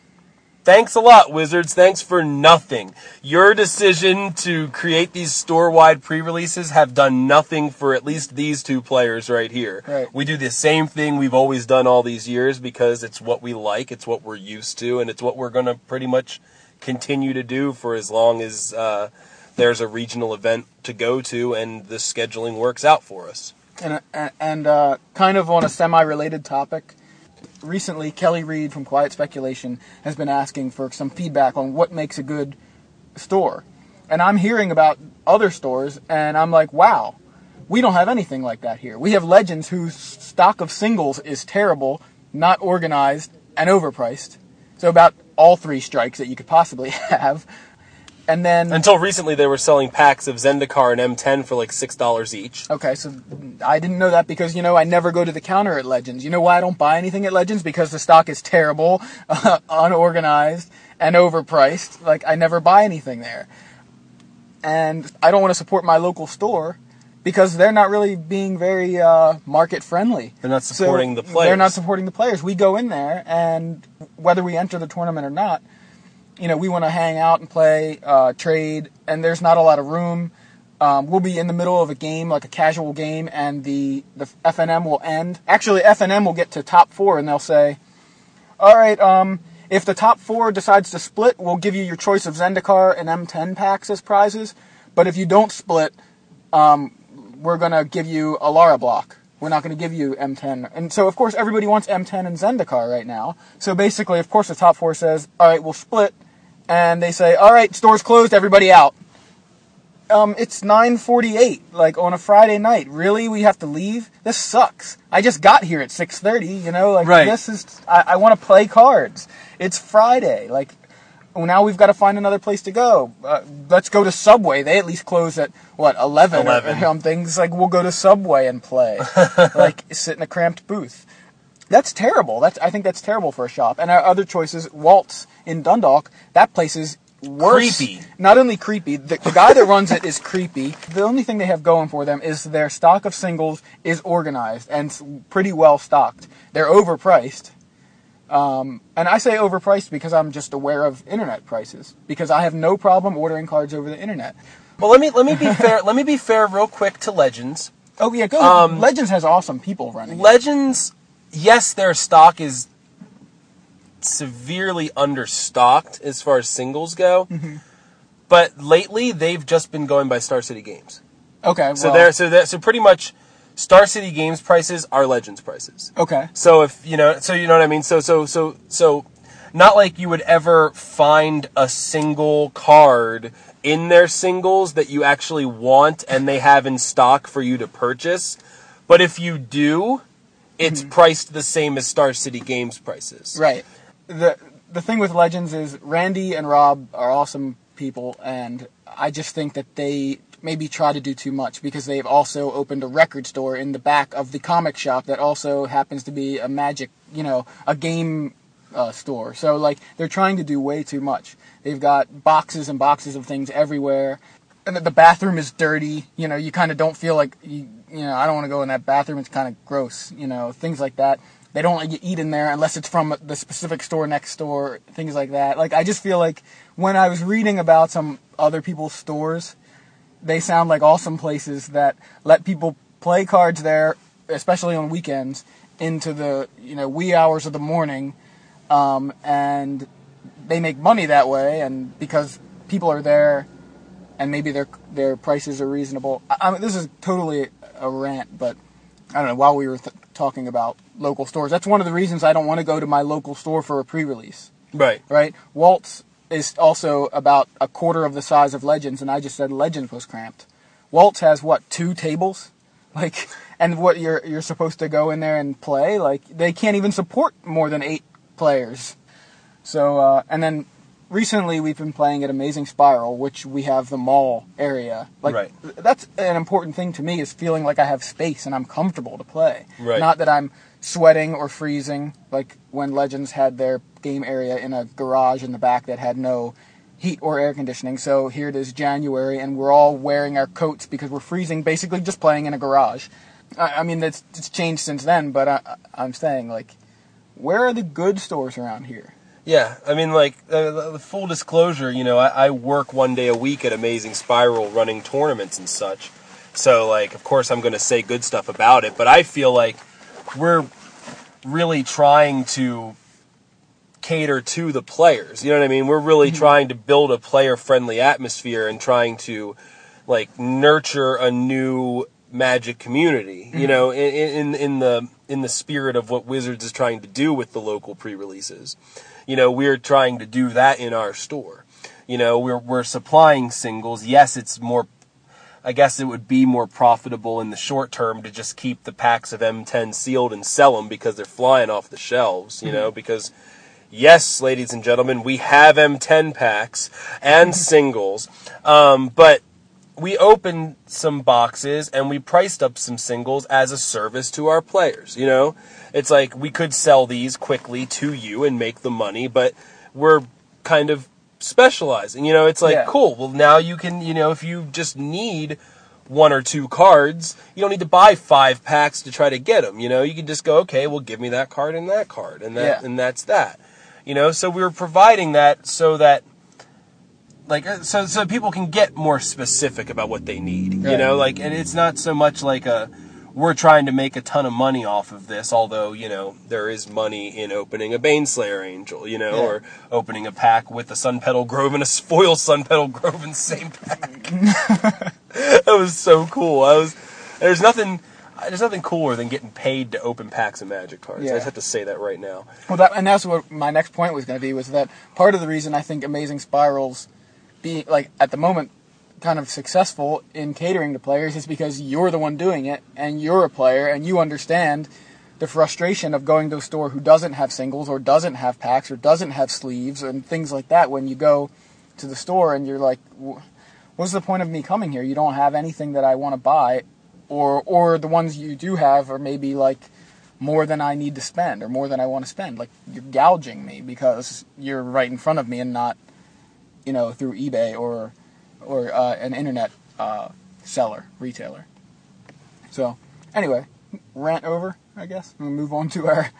thanks a lot, Wizards. Thanks for nothing. Your decision to create these store-wide pre-releases have done nothing for at least these two players right here. Right. We do the same thing we've always done all these years because it's what we like, it's what we're used to, and it's what we're going to pretty much continue to do for as long as uh, there's a regional event to go to and the scheduling works out for us. And and, and uh, kind of on a semi-related topic, recently Kelly Reed from Quiet Speculation has been asking for some feedback on what makes a good store. And I'm hearing about other stores, and I'm like, wow, we don't have anything like that here. We have Legends whose stock of singles is terrible, not organized, and overpriced. So about all three strikes that you could possibly have. And then Until recently, they were selling packs of Zendikar and M10 for like six dollars each. Okay, so I didn't know that because you know I never go to the counter at Legends. You know why I don't buy anything at Legends? Because the stock is terrible, unorganized, and overpriced. Like I never buy anything there, and I don't want to support my local store because they're not really being very uh, market friendly. They're not supporting the players. They're not supporting the players. We go in there, and whether we enter the tournament or not, you know, we want to hang out and play, uh, trade, and there's not a lot of room. Um, we'll be in the middle of a game, like a casual game, and the, the FNM will end. Actually, FNM will get to top four, and they'll say, all right, um, if the top four decides to split, we'll give you your choice of Zendikar and M10 packs as prizes. But if you don't split, um, we're going to give you Alara block. We're not going to give you M10. And so, of course, everybody wants M10 and Zendikar right now. So basically, of course, the top four says, all right, we'll split. And they say, all right, store's closed, everybody out. Um, it's 9:48, like on a Friday night. Really, we have to leave? This sucks. I just got here at 6:30. You know, like Right. this is. I, I want to play cards. It's Friday. Like, well, now we've got to find another place to go. Uh, let's go to Subway. They at least close at what eleven, or- 11. or something. It's like we'll go to Subway and play, like sit in a cramped booth. That's terrible. That's I think that's terrible for a shop. And our other choices, Waltz in Dundalk. That place is worse. Creepy. Not only creepy, the, the guy that runs it is creepy. The only thing they have going for them is their stock of singles is organized and pretty well stocked. They're overpriced. Um, and I say overpriced because I'm just aware of internet prices. Because I have no problem ordering cards over the internet. Well, let me let me be fair. let me be fair, real quick, to Legends. Oh yeah, go. Um, Legends has awesome people running. it. Legends, yes, their stock is severely understocked as far as singles go. Mm-hmm. But lately, they've just been going by Star City Games. okay, So well, they're so that so pretty much Star City Games prices are Legends prices. okay. So if you know, so you know what I mean. So so so so, not like you would ever find a single card in their singles that you actually want and they have in stock for you to purchase. But if you do, it's priced the same as Star City Games prices. Right. The the thing with Legends is Randy and Rob are awesome people, and I just think that they maybe try to do too much because they've also opened a record store in the back of the comic shop that also happens to be a magic, you know, a game uh, store. So like they're trying to do way too much. They've got boxes and boxes of things everywhere. And the- the bathroom is dirty. You know, you kind of don't feel like you. You know, I don't want to go in that bathroom. It's kind of gross. You know, things like that. They don't let you eat in there unless it's from the specific store next door. Things like that. Like I just feel like when I was reading about some other people's stores, they sound like awesome places that let people play cards there, especially on weekends, into the you know wee hours of the morning, um, and they make money that way. And because people are there, and maybe their their prices are reasonable. I, I mean, this is totally a rant, but I don't know. While we were th- talking about local stores, that's one of the reasons I don't want to go to my local store for a pre-release Right. right? Waltz is also about a quarter of the size of Legends, and I just said Legends was cramped. Waltz has what two tables, like, and what you're you're supposed to go in there and play. Like they can't even support more than eight players. So uh, and then recently we've been playing at Amazing Spiral, which we have the mall area. Like Right. that's an important thing to me is feeling like I have space and I'm comfortable to play. Right. Not that I'm sweating or freezing like when Legends had their game area in a garage in the back that had no heat or air conditioning. So here it is January and we're all wearing our coats because we're freezing basically just playing in a garage. I, I mean that's it's changed since then, but I, I- I'm saying like where are the good stores around here? Yeah, I mean, like, uh, the full disclosure, you know, I, I work one day a week at Amazing Spiral running tournaments and such. So, like, of course, I'm going to say good stuff about it, but I feel like we're really trying to cater to the players. You know what I mean? We're really mm-hmm. trying to build a player friendly atmosphere and trying to, like, nurture a new magic community you mm-hmm. know in, in in the in the spirit of what wizards is trying to do with the local pre-releases you know we're trying to do that in our store. You know we're we're supplying singles. Yes it's more I guess it would be more profitable in the short term to just keep the packs of M10 sealed and sell them because they're flying off the shelves, you know, because yes, ladies and gentlemen, we have M10 packs and singles, um, but we opened some boxes and we priced up some singles as a service to our players, you know? It's like we could sell these quickly to you and make the money, but we're kind of specializing. You know, it's like Yeah. cool. Well, now you can, you know, if you just need one or two cards, you don't need to buy five packs to try to get them. You know, you can just go, okay, well, give me that card and that card, and that Yeah. and that's that. You know, so we were providing that so that like uh, so so people can get more specific about what they need. You Right. know, like and it's not so much like a we're trying to make a ton of money off of this, although, you know, there is money in opening a Baneslayer Angel, you know, Yeah. or opening a pack with a Sunpetal Grove and a foil Sunpetal Grove in the same pack. that was so cool. I was there's nothing there's nothing cooler than getting paid to open packs of magic cards. I just have to say that right now. Well, that, and that's what my next point was going to be was that part of the reason I think Amazing Spirals being like at the moment kind of successful in catering to players is because you're the one doing it and you're a player and you understand the frustration of going to a store who doesn't have singles or doesn't have packs or doesn't have sleeves and things like that when you go to the store and you're like what's the point of me coming here? You don't have anything that I want to buy or or the ones you do have are maybe like more than I need to spend or more than I want to spend. Like you're gouging me because you're right in front of me and not you know through eBay or or uh, an internet uh, seller retailer so anyway rant over I guess we'll move on to our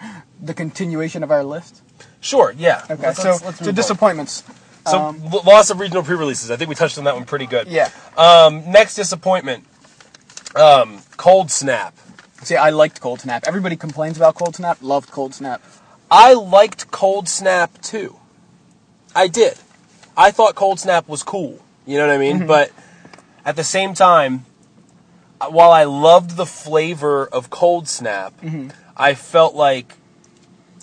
the continuation of our list Sure, yeah. okay Let's- so let's- let's on. disappointments So um, loss of regional pre-releases. I think we touched on that one pretty good. yeah Um, next disappointment. Um, Coldsnap. see I liked Coldsnap everybody complains about Coldsnap loved Coldsnap I liked Coldsnap too. I did. I thought Coldsnap was cool. You know what I mean? But at the same time, uh, while I loved the flavor of Coldsnap, I felt like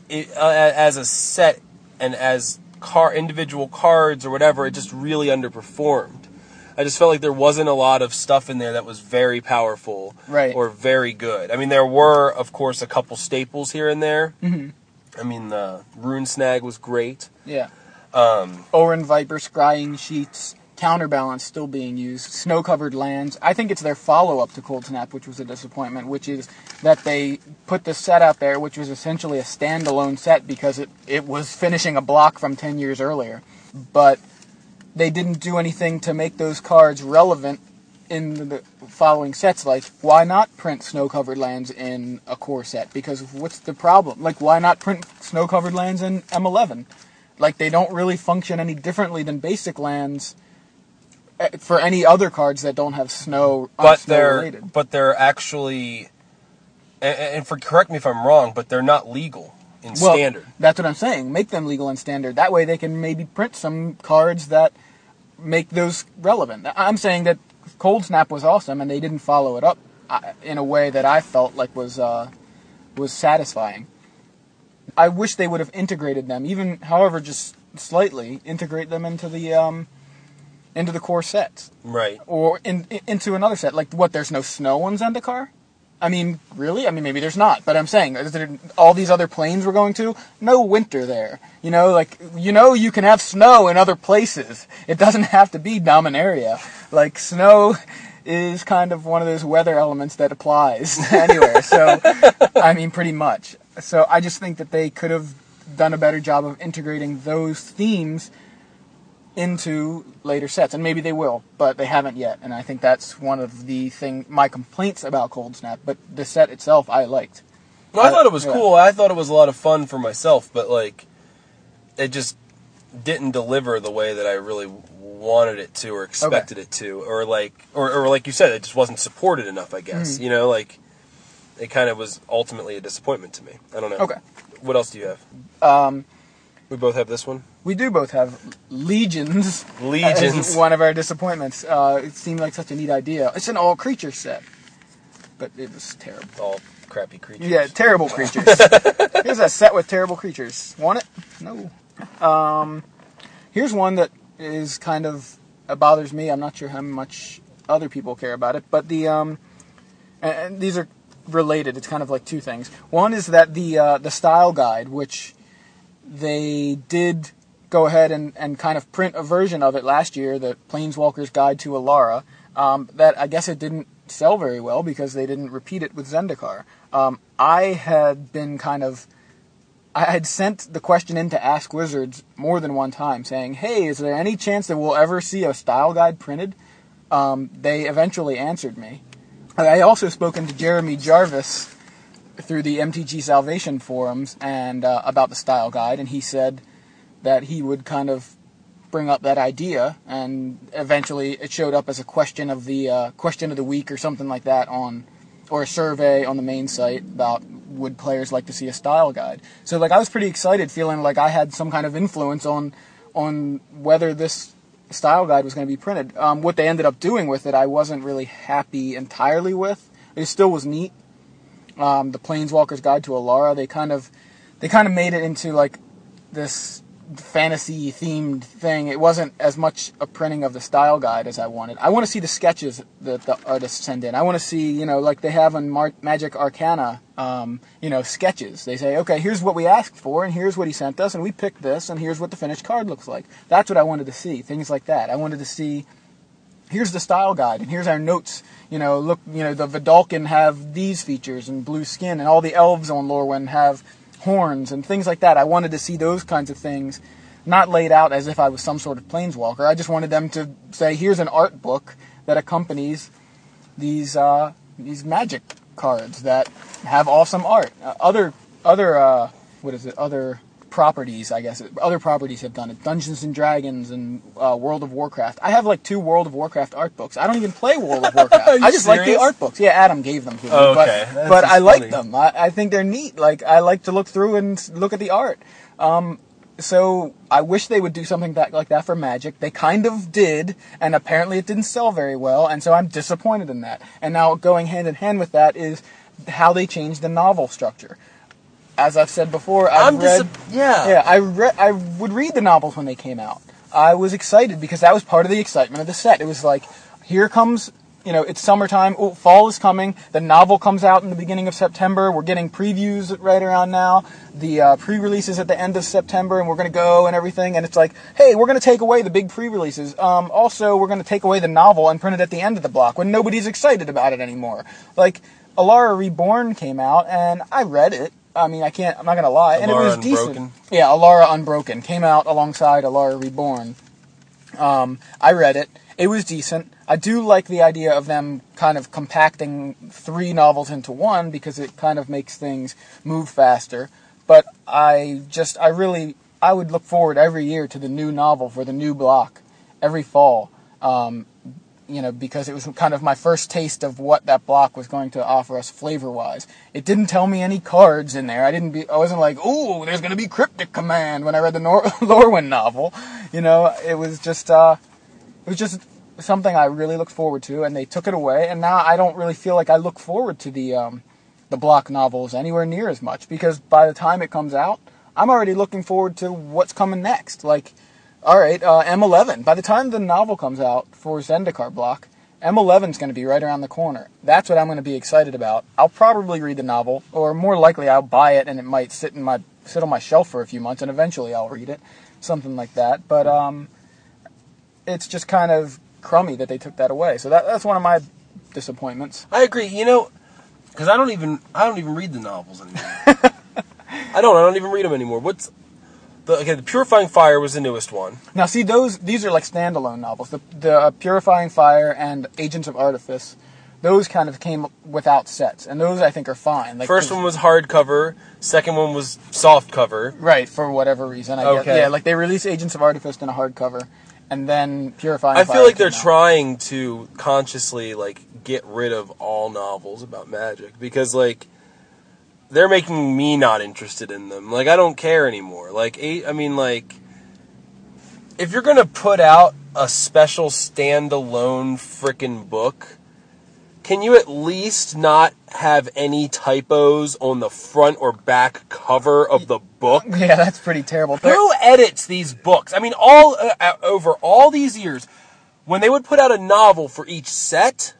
it, uh, as a set and as car individual cards or whatever, it just really underperformed. I just felt like there wasn't a lot of stuff in there that was very powerful Right. or very good. I mean, there were, of course, a couple staples here and there. Mm-hmm. I mean, the Rune Snag was great. Yeah. Um, Ohran Viper scrying sheets, counterbalance still being used, snow covered lands. I think it's their follow up to Coldsnap, which was a disappointment, which is that they put this set out there, which was essentially a standalone set because it, it was finishing a block from 10 years earlier. But they didn't do anything to make those cards relevant in the following sets. Like, why not print snow covered lands in a core set? Because what's the problem? Like, why not print snow covered lands in M11? Like, they don't really function any differently than basic lands for any other cards that don't have snow, but snow they're related. but they're actually, and, and for correct me if I'm wrong, but they're not legal in Well, standard. That's what I'm saying. Make them legal and standard. That way they can maybe print some cards that make those relevant. I'm saying that Coldsnap was awesome and they didn't follow it up uh, in a way that I felt like was uh, was satisfying. I wish they would have integrated them, even however just slightly integrate them into the um, into the core sets Right. or in, in- into another set. Like what? There's no snow on Zendikar. I mean, really? I mean, maybe there's not, but I'm saying is there all these other planes we're going to. No winter there. You know, like you know, you can have snow in other places. It doesn't have to be Dominaria. Like snow is kind of one of those weather elements that applies anywhere. So, I mean, pretty much. So I just think that they could have done a better job of integrating those themes into later sets, and maybe they will, but they haven't yet. And I think that's one of the thing my complaints about Coldsnap. But the set itself, I liked. Well, I Uh, thought it was yeah. cool. I thought it was a lot of fun for myself, but like, it just didn't deliver the way that I really wanted it to or expected it to, or like, or, or like you said, it just wasn't supported enough. I guess Mm-hmm. you know, like, it kind of was ultimately a disappointment to me. I don't know. Okay. What else do you have? Um, We both have this one. we do both have legions. Legions. one of our disappointments. Uh, it seemed like such a neat idea. It's an all creature set, but it was terrible. All crappy creatures. Yeah, terrible creatures. here's a set with terrible creatures. Want it? No. Um, here's one that is kind of uh, bothers me. I'm not sure how much other people care about it, but the um, and, and these are related. It's kind of like two things. One is that the uh, the style guide, which they did go ahead and, and kind of print a version of it last year, the Planeswalker's Guide to Alara. Um, that I guess it didn't sell very well because they didn't repeat it with Zendikar. Um, I had been kind of I had sent the question in to Ask Wizards more than one time, saying, "Hey, is there any chance that we'll ever see a style guide printed?" Um, they eventually answered me. I also spoken to Jeremy Jarvis through the MTG Salvation forums and uh, about the style guide, and he said that he would kind of bring up that idea, and eventually it showed up as a question of the uh, question of the week or something like that on, or a survey on the main site about would players like to see a style guide. So like I was pretty excited, feeling like I had some kind of influence on on whether this style guide was going to be printed. Um, what they ended up doing with it, I wasn't really happy entirely with. It still was neat. Um, the Planeswalker's Guide to Alara, they kind of they kind of made it into like this fantasy themed thing. It wasn't as much a printing of the style guide as I wanted. I want to see the sketches that the artists send in. I want to see, you know, like they have on Mar- Magic Arcana, um, you know, sketches. They say, okay, here's what we asked for, and here's what he sent us, and we picked this, and here's what the finished card looks like. That's what I wanted to see. Things like that. I wanted to see. Here's the style guide, and here's our notes. You know, look, you know, the Vedalken have these features and blue skin, and all the elves on Lorwyn have horns and things like that. I wanted to see those kinds of things, not laid out as if I was some sort of planeswalker. I just wanted them to say, here's an art book that accompanies these uh, these magic cards that have awesome art. Uh, other other uh, what is it? Other properties, I guess. Other properties have done it. Dungeons and Dragons and uh, World of Warcraft. I have like two World of Warcraft art books. I don't even play World of Warcraft. I just like the art books. Yeah, Adam gave them to me. Oh, but okay. But just I like them. I, I think they're neat. Like I like to look through and look at the art. Um, so I wish they would do something that like that for Magic. They kind of did, and apparently it didn't sell very well, and so I'm disappointed in that. And now going hand in hand with that is how they changed the novel structure. As I've said before, I've I'm read. yeah. Yeah, I read. I would read the novels when they came out. I was excited because that was part of the excitement of the set. It was like, here comes, you know, it's summertime. Oh, fall is coming. The novel comes out in the beginning of September. We're getting previews right around now. The uh, pre-releases at the end of September, and we're going to go and everything. And it's like, hey, we're going to take away the big pre-releases. Um, also, we're going to take away the novel and print it at the end of the block when nobody's excited about it anymore. Like, Alara Reborn came out, and I read it. I mean, I can't. I'm not gonna lie, and it Alara was decent. Yeah, Alara Unbroken came out alongside Alara Reborn. Um, I read it. It was decent. I do like the idea of them kind of compacting three novels into one because it kind of makes things move faster. But I just, I really, I would look forward every year to the new novel for the new block every fall. Um, you know, because it was kind of my first taste of what that block was going to offer us flavor-wise. It didn't tell me any cards in there. I didn't be, I wasn't like, ooh, there's going to be Cryptic Command when I read the Nor- Lorwyn novel. You know, it was just, uh, it was just something I really looked forward to, and they took it away, and now I don't really feel like I look forward to the, um, the block novels anywhere near as much, because by the time it comes out, I'm already looking forward to what's coming next. Like, all right, uh, M11. By the time the novel comes out for Zendikar block, M11 is going to be right around the corner. That's what I'm going to be excited about. I'll probably read the novel, or more likely, I'll buy it and it might sit in my sit on my shelf for a few months, and eventually I'll read it, something like that. But um, it's just kind of crummy that they took that away. So that, that's one of my disappointments. I agree. You know, because I don't even I don't even read the novels anymore. I don't. I don't even read them anymore. What's the okay? The Purifying Fire was the newest one. Now, see, those these are like standalone novels. The, the uh, Purifying Fire and Agents of Artifice, those kind of came without sets, and those I think are fine. Like, First one was hardcover. Second one was soft cover. right for whatever reason. I guess. Okay. Yeah, like they released Agents of Artifice in a hardcover, and then Purifying. I Fire feel like they're out. trying to consciously like get rid of all novels about magic because like they're making me not interested in them. Like I don't care anymore. Like eight, I mean like if you're gonna put out a special standalone frickin' book, can you at least not have any typos on the front or back cover of the book? Yeah, that's pretty terrible. Who edits these books? I mean, all uh, uh, over all these years, when they would put out a novel for each set,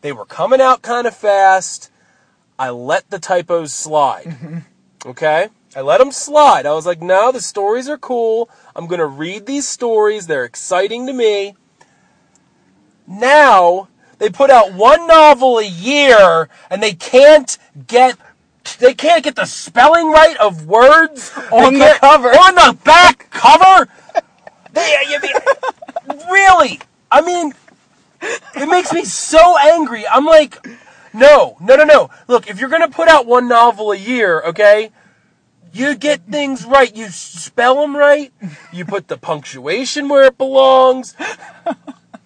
they were coming out kind of fast. I let the typos slide. Mm-hmm. Okay? I let them slide. I was like, no, the stories are cool. I'm going to read these stories. They're exciting to me. Now, they put out one novel a year and they can't get they can't get the spelling right of words On the cover. On the back cover. They, uh, you mean, really? I mean, it makes me so angry. I'm like, no, no, no, no. Look, if you're gonna put out one novel a year, okay, you get things right. You spell them right. You put the punctuation where it belongs.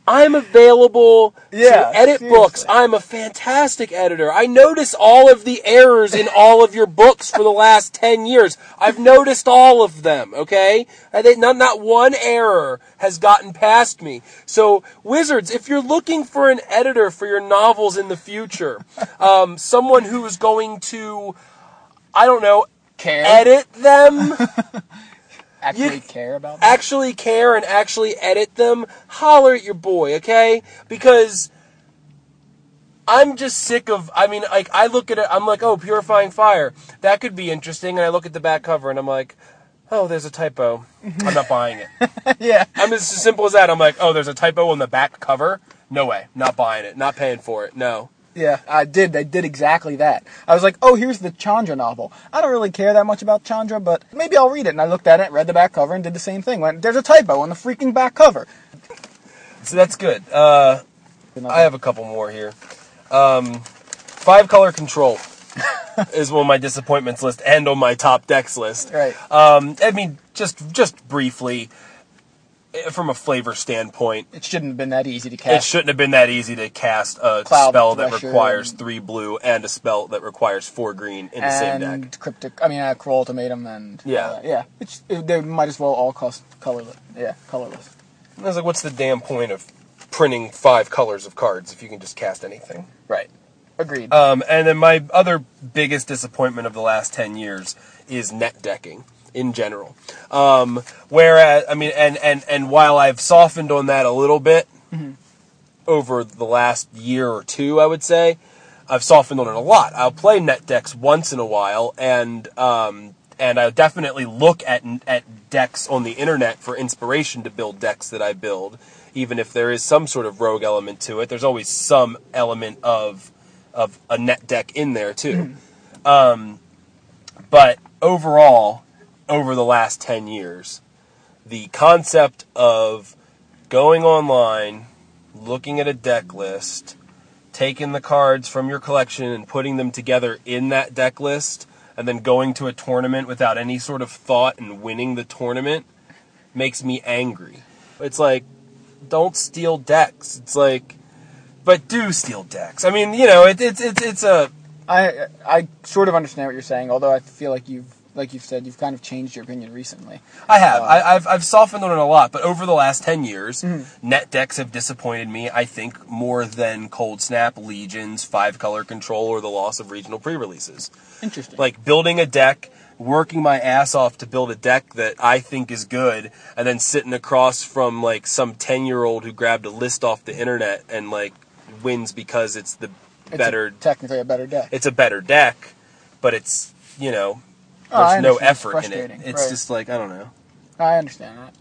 I'm available Yeah, to edit seriously. books. I'm a fantastic editor. I notice all of the errors in all of your books for the last 10 years. I've noticed all of them, okay? I think not, not one error has gotten past me. So, Wizards, if you're looking for an editor for your novels in the future, um, someone who is going to, I don't know, Care. edit them, actually You- care about that. actually care and actually edit them, holler at your boy, okay? Because I'm just sick of. I mean, like I look at it, I'm like, oh, purifying fire, that could be interesting, and I look at the back cover and I'm like, oh, there's a typo. I'm not buying it. yeah. I'm as simple as that. I'm like, oh, there's a typo on the back cover. No way, not buying it, not paying for it. No. Yeah, I did. I did exactly that. I was like, oh, here's the Chandra novel. I don't really care that much about Chandra, but maybe I'll read it. And I looked at it, read the back cover, and did the same thing. Went, there's a typo on the freaking back cover. So that's good. Uh, I have a couple more here. Um, five color control is on my disappointments list and on my top decks list. Right. Um, I mean, just just briefly, from a flavor standpoint, It shouldn't have been that easy to cast. it shouldn't have been that easy to cast a Cloud spell that Thresher requires and- three blue and a spell that requires four green in the same deck. and cryptic. I mean, uh, Cruel Ultimatum and Yeah. uh, yeah. It's, it, they might as well all cost colorless. Yeah, colorless. I was like, what's the damn point of printing five colors of cards if you can just cast anything? Right. Agreed. Um, and then my other biggest disappointment of the last 10 years is net decking in general. Um, whereas, I mean, and, and, and while I've softened on that a little bit over the last year or two, I would say, I've softened on it a lot. I'll play net decks once in a while and, um, and I definitely look at, at decks on the internet for inspiration to build decks that I build. Even if there is some sort of rogue element to it, there's always some element of of a net deck in there too. um, but overall, over the last 10 years, the concept of going online, looking at a deck list, taking the cards from your collection and putting them together in that deck list, and then going to a tournament without any sort of thought and winning the tournament makes me angry. It's like, don't steal decks. It's like, but do steal decks. I mean, you know, it, it's it's it's a I I sort of understand what you're saying, although I feel like you've like you've said you've kind of changed your opinion recently. I have. Uh, I, I've I've softened on it a lot, but over the last ten years, mm-hmm. net decks have disappointed me. I think more than Coldsnap, Legions, Five Color Control, or the loss of regional pre-releases. Interesting. Like building a deck, working my ass off to build a deck that I think is good, and then sitting across from like some ten year old who grabbed a list off the internet and like wins because it's the It's a- better. technically a better deck. it's a better deck, but it's you know. Oh, There's no effort in it. It's Right. just like I don't know. I understand that.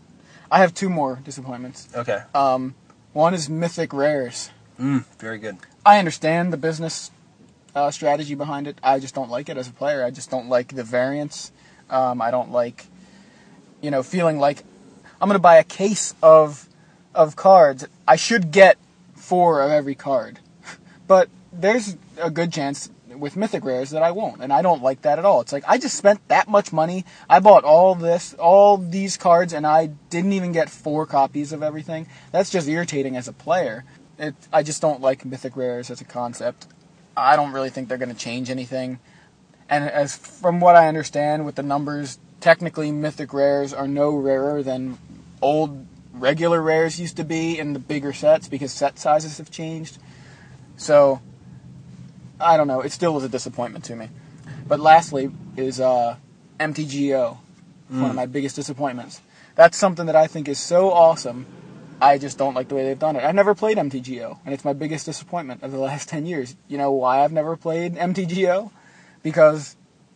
I have two more disappointments. Okay. Um, one is Mythic Rares. Mm, very good. I understand the business uh, strategy behind it. I just don't like it as a player. I just don't like the variance. Um, I don't like, you know, feeling like I'm going to buy a case of of cards. I should get four of every card, but there's a good chance with Mythic Rares that I won't, and I don't like that at all. It's like I just spent that much money. I bought all this, all these cards, and I didn't even get four copies of everything. That's just irritating as a player. It, I just don't like Mythic Rares as a concept. I don't really think they're going to change anything. And as from what I understand with the numbers, technically Mythic Rares are no rarer than old regular rares used to be in the bigger sets because set sizes have changed. So I don't know. It still was a disappointment to me. But lastly is uh, MTGO, one of my biggest disappointments. That's something that I think is so awesome. I just don't like the way they've done it. I've never played MTGO, and it's my biggest disappointment of the last 10 years. You know why I've never played MTGO? Because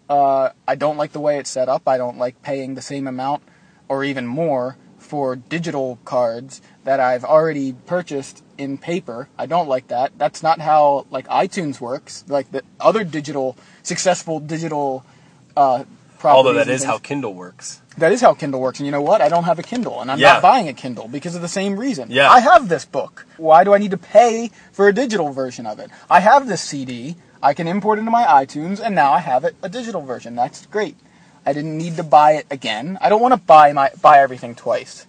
uh, I don't like the way it's set up. I don't like paying the same amount or even more for digital cards that I've already purchased in paper. I don't like that. That's not how like iTunes works. Like the other digital successful digital uh Although that is things. how Kindle works. That is how Kindle works. And you know what? I don't have a Kindle, and I'm Yeah. not buying a Kindle because of the same reason. Yeah. I have this book. Why do I need to pay for a digital version of it? I have this CD. I can import it into my iTunes, and now I have it a digital version. That's great. I didn't need to buy it again. I don't want to buy my buy everything twice.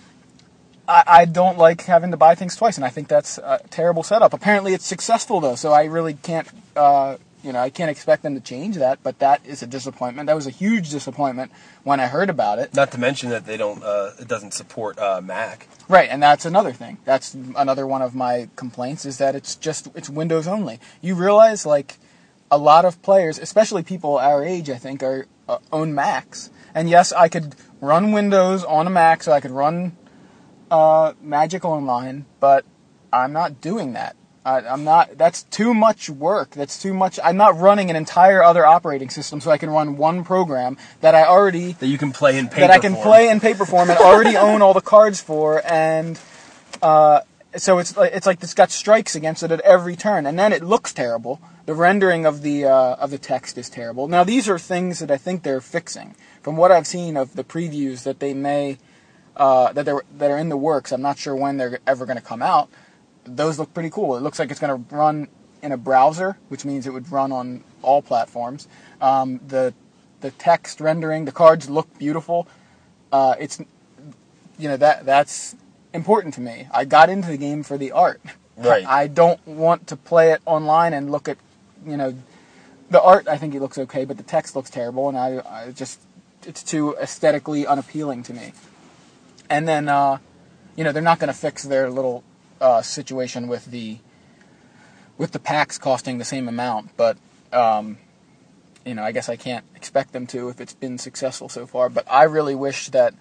I, I don't like having to buy things twice, and I think that's a terrible setup. Apparently, it's successful though, so I really can't. Uh, you know, I can't expect them to change that, but that is a disappointment. That was a huge disappointment when I heard about it. Not to mention that they don't. Uh, it doesn't support uh, Mac. Right, and that's another thing. That's another one of my complaints is that it's just it's Windows only. You realize like a lot of players, especially people our age, I think, are uh, own Macs. And yes, I could run Windows on a Mac, so I could run uh, Magic Online, but I'm not doing that. I, I'm not. That's too much work. That's too much. I'm not running an entire other operating system, so I can run one program that I already That you can play in paper that I can form. play in paper form and already own all the cards for, and uh, so it's like it's like it's got strikes against it at every turn, and then it looks terrible. The rendering of the uh, of the text is terrible. Now these are things that I think they're fixing. From what I've seen of the previews that they may uh, that they're that are in the works, I'm not sure when they're ever going to come out. Those look pretty cool. It looks like it's going to run in a browser, which means it would run on all platforms. Um, the the text rendering, the cards look beautiful. Uh, it's you know that that's important to me. I got into the game for the art. Right. I don't want to play it online and look at you know the art. I think it looks okay, but the text looks terrible, and I, I just it's too aesthetically unappealing to me. And then uh, you know they're not going to fix their little uh, situation with the with the packs costing the same amount, but um, you know I guess I can't expect them to if it's been successful so far. But I really wish that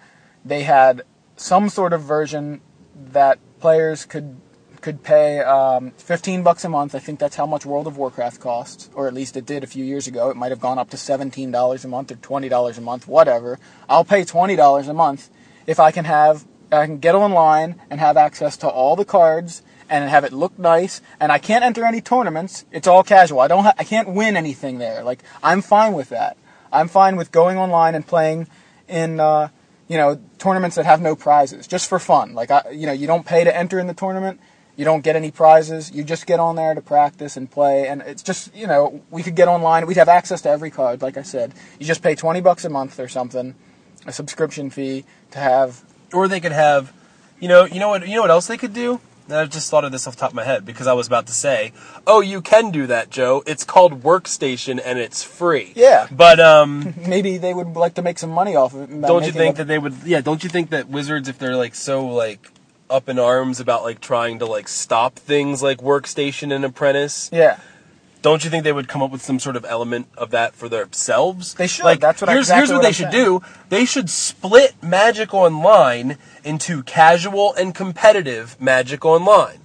they had some sort of version that players could could pay um, 15 bucks a month. I think that's how much World of Warcraft costs, or at least it did a few years ago. It might have gone up to $17 a month or $20 a month, whatever. I'll pay $20 a month if I can have I can get online and have access to all the cards and have it look nice. And I can't enter any tournaments. It's all casual. I don't. Ha- I can't win anything there. Like I'm fine with that. I'm fine with going online and playing in. Uh, you know, tournaments that have no prizes, just for fun. Like, I, you know, you don't pay to enter in the tournament. You don't get any prizes. You just get on there to practice and play. And it's just, you know, we could get online. We'd have access to every card, like I said. You just pay 20 bucks a month or something, a subscription fee to have. or they could have, you know, you know what, you know what else they could do. And I just thought of this off the top of my head because I was about to say, oh, you can do that, Joe. It's called Workstation and it's free. Yeah. But um, Maybe they would like to make some money off of it. don't you think a- that they would? Yeah, don't you think that Wizards, if they're like so like up in arms about like trying to like stop things like Workstation and Apprentice, Yeah. don't you think they would come up with some sort of element of that for themselves? They should. Like, That's what I- here's, exactly here's what, what they I'm should saying. do. They should split Magic Online into casual and competitive Magic Online.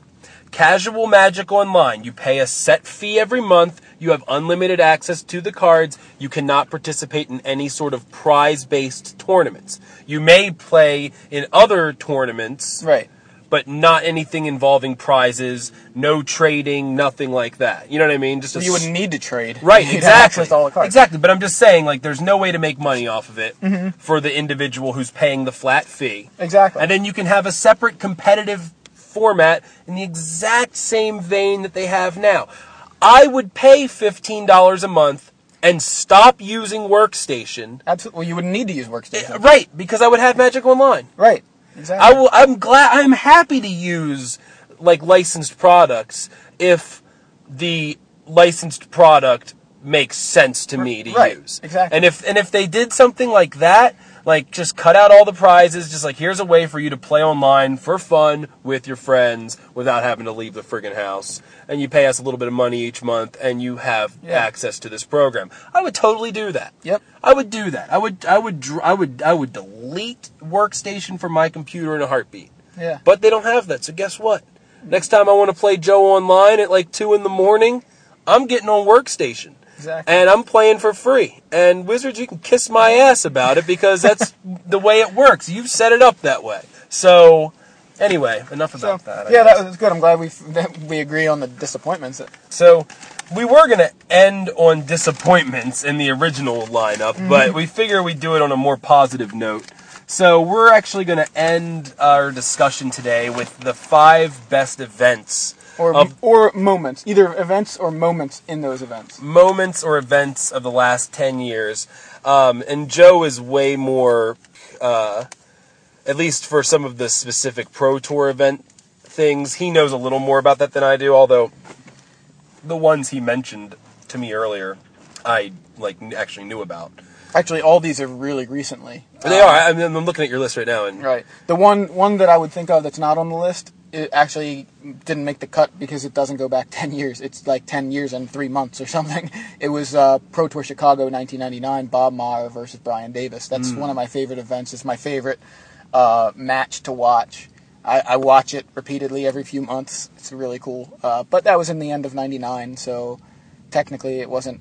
Casual Magic Online, you pay a set fee every month. You have unlimited access to the cards. You cannot participate in any sort of prize-based tournaments. You may play in other tournaments, Right. But not anything involving prizes, no trading, nothing like that. You know what I mean? Just a You wouldn't need to trade. Right, exactly. access all the cards. Exactly, but I'm just saying, like, there's no way to make money off of it Mm-hmm. for the individual who's paying the flat fee. Exactly. And then you can have a separate competitive format in the exact same vein that they have now. I would pay $15 a month and stop using Workstation. Absolutely. Well, you wouldn't need to use Workstation. Right, because I would have Magic Online. Right. Exactly. I will. I'm glad. I'm happy to use like licensed products if the licensed product makes sense to me to Right, use. exactly. And if and if they did something like that, like just cut out all the prizes, just like here's a way for you to play online for fun with your friends without having to leave the friggin' house, and you pay us a little bit of money each month, and you have Yeah. access to this program. I would totally do that. Yep. I would do that. I would. I would. I would. I would delete Workstation from my computer in a heartbeat. Yeah. But they don't have that. So guess what? Next time I want to play Joe online at like two in the morning, I'm getting on Workstation. Exactly. And I'm playing for free. And Wizards, you can kiss my ass about it because that's the way it works. You've set it up that way. So, anyway, enough So, about that. I yeah, guess. that was good. I'm glad we that we agree on the disappointments. So we were gonna end on disappointments in the original lineup, mm-hmm. but we figure we'd do it on a more positive note. So we're actually gonna end our discussion today with the five best events Or of or moments, either events or moments in those events. moments or events of the last 10 years. Um, and Joe is way more, uh, at least for some of the specific Pro Tour event things, he knows a little more about that than I do, although the ones he mentioned to me earlier, I like actually knew about. Actually, all these are really recently. They are. I mean, I'm looking at your list right now, and Right. The one one that I would think of that's not on the list it actually didn't make the cut because it doesn't go back 10 years. It's like 10 years and three months or something. It was uh, Pro Tour Chicago 1999, Bob Maher versus Brian Davis. That's one of my favorite events. It's my favorite uh, match to watch. I, I watch it repeatedly every few months. It's really cool. Uh, but that was in the end of 99, so technically it wasn't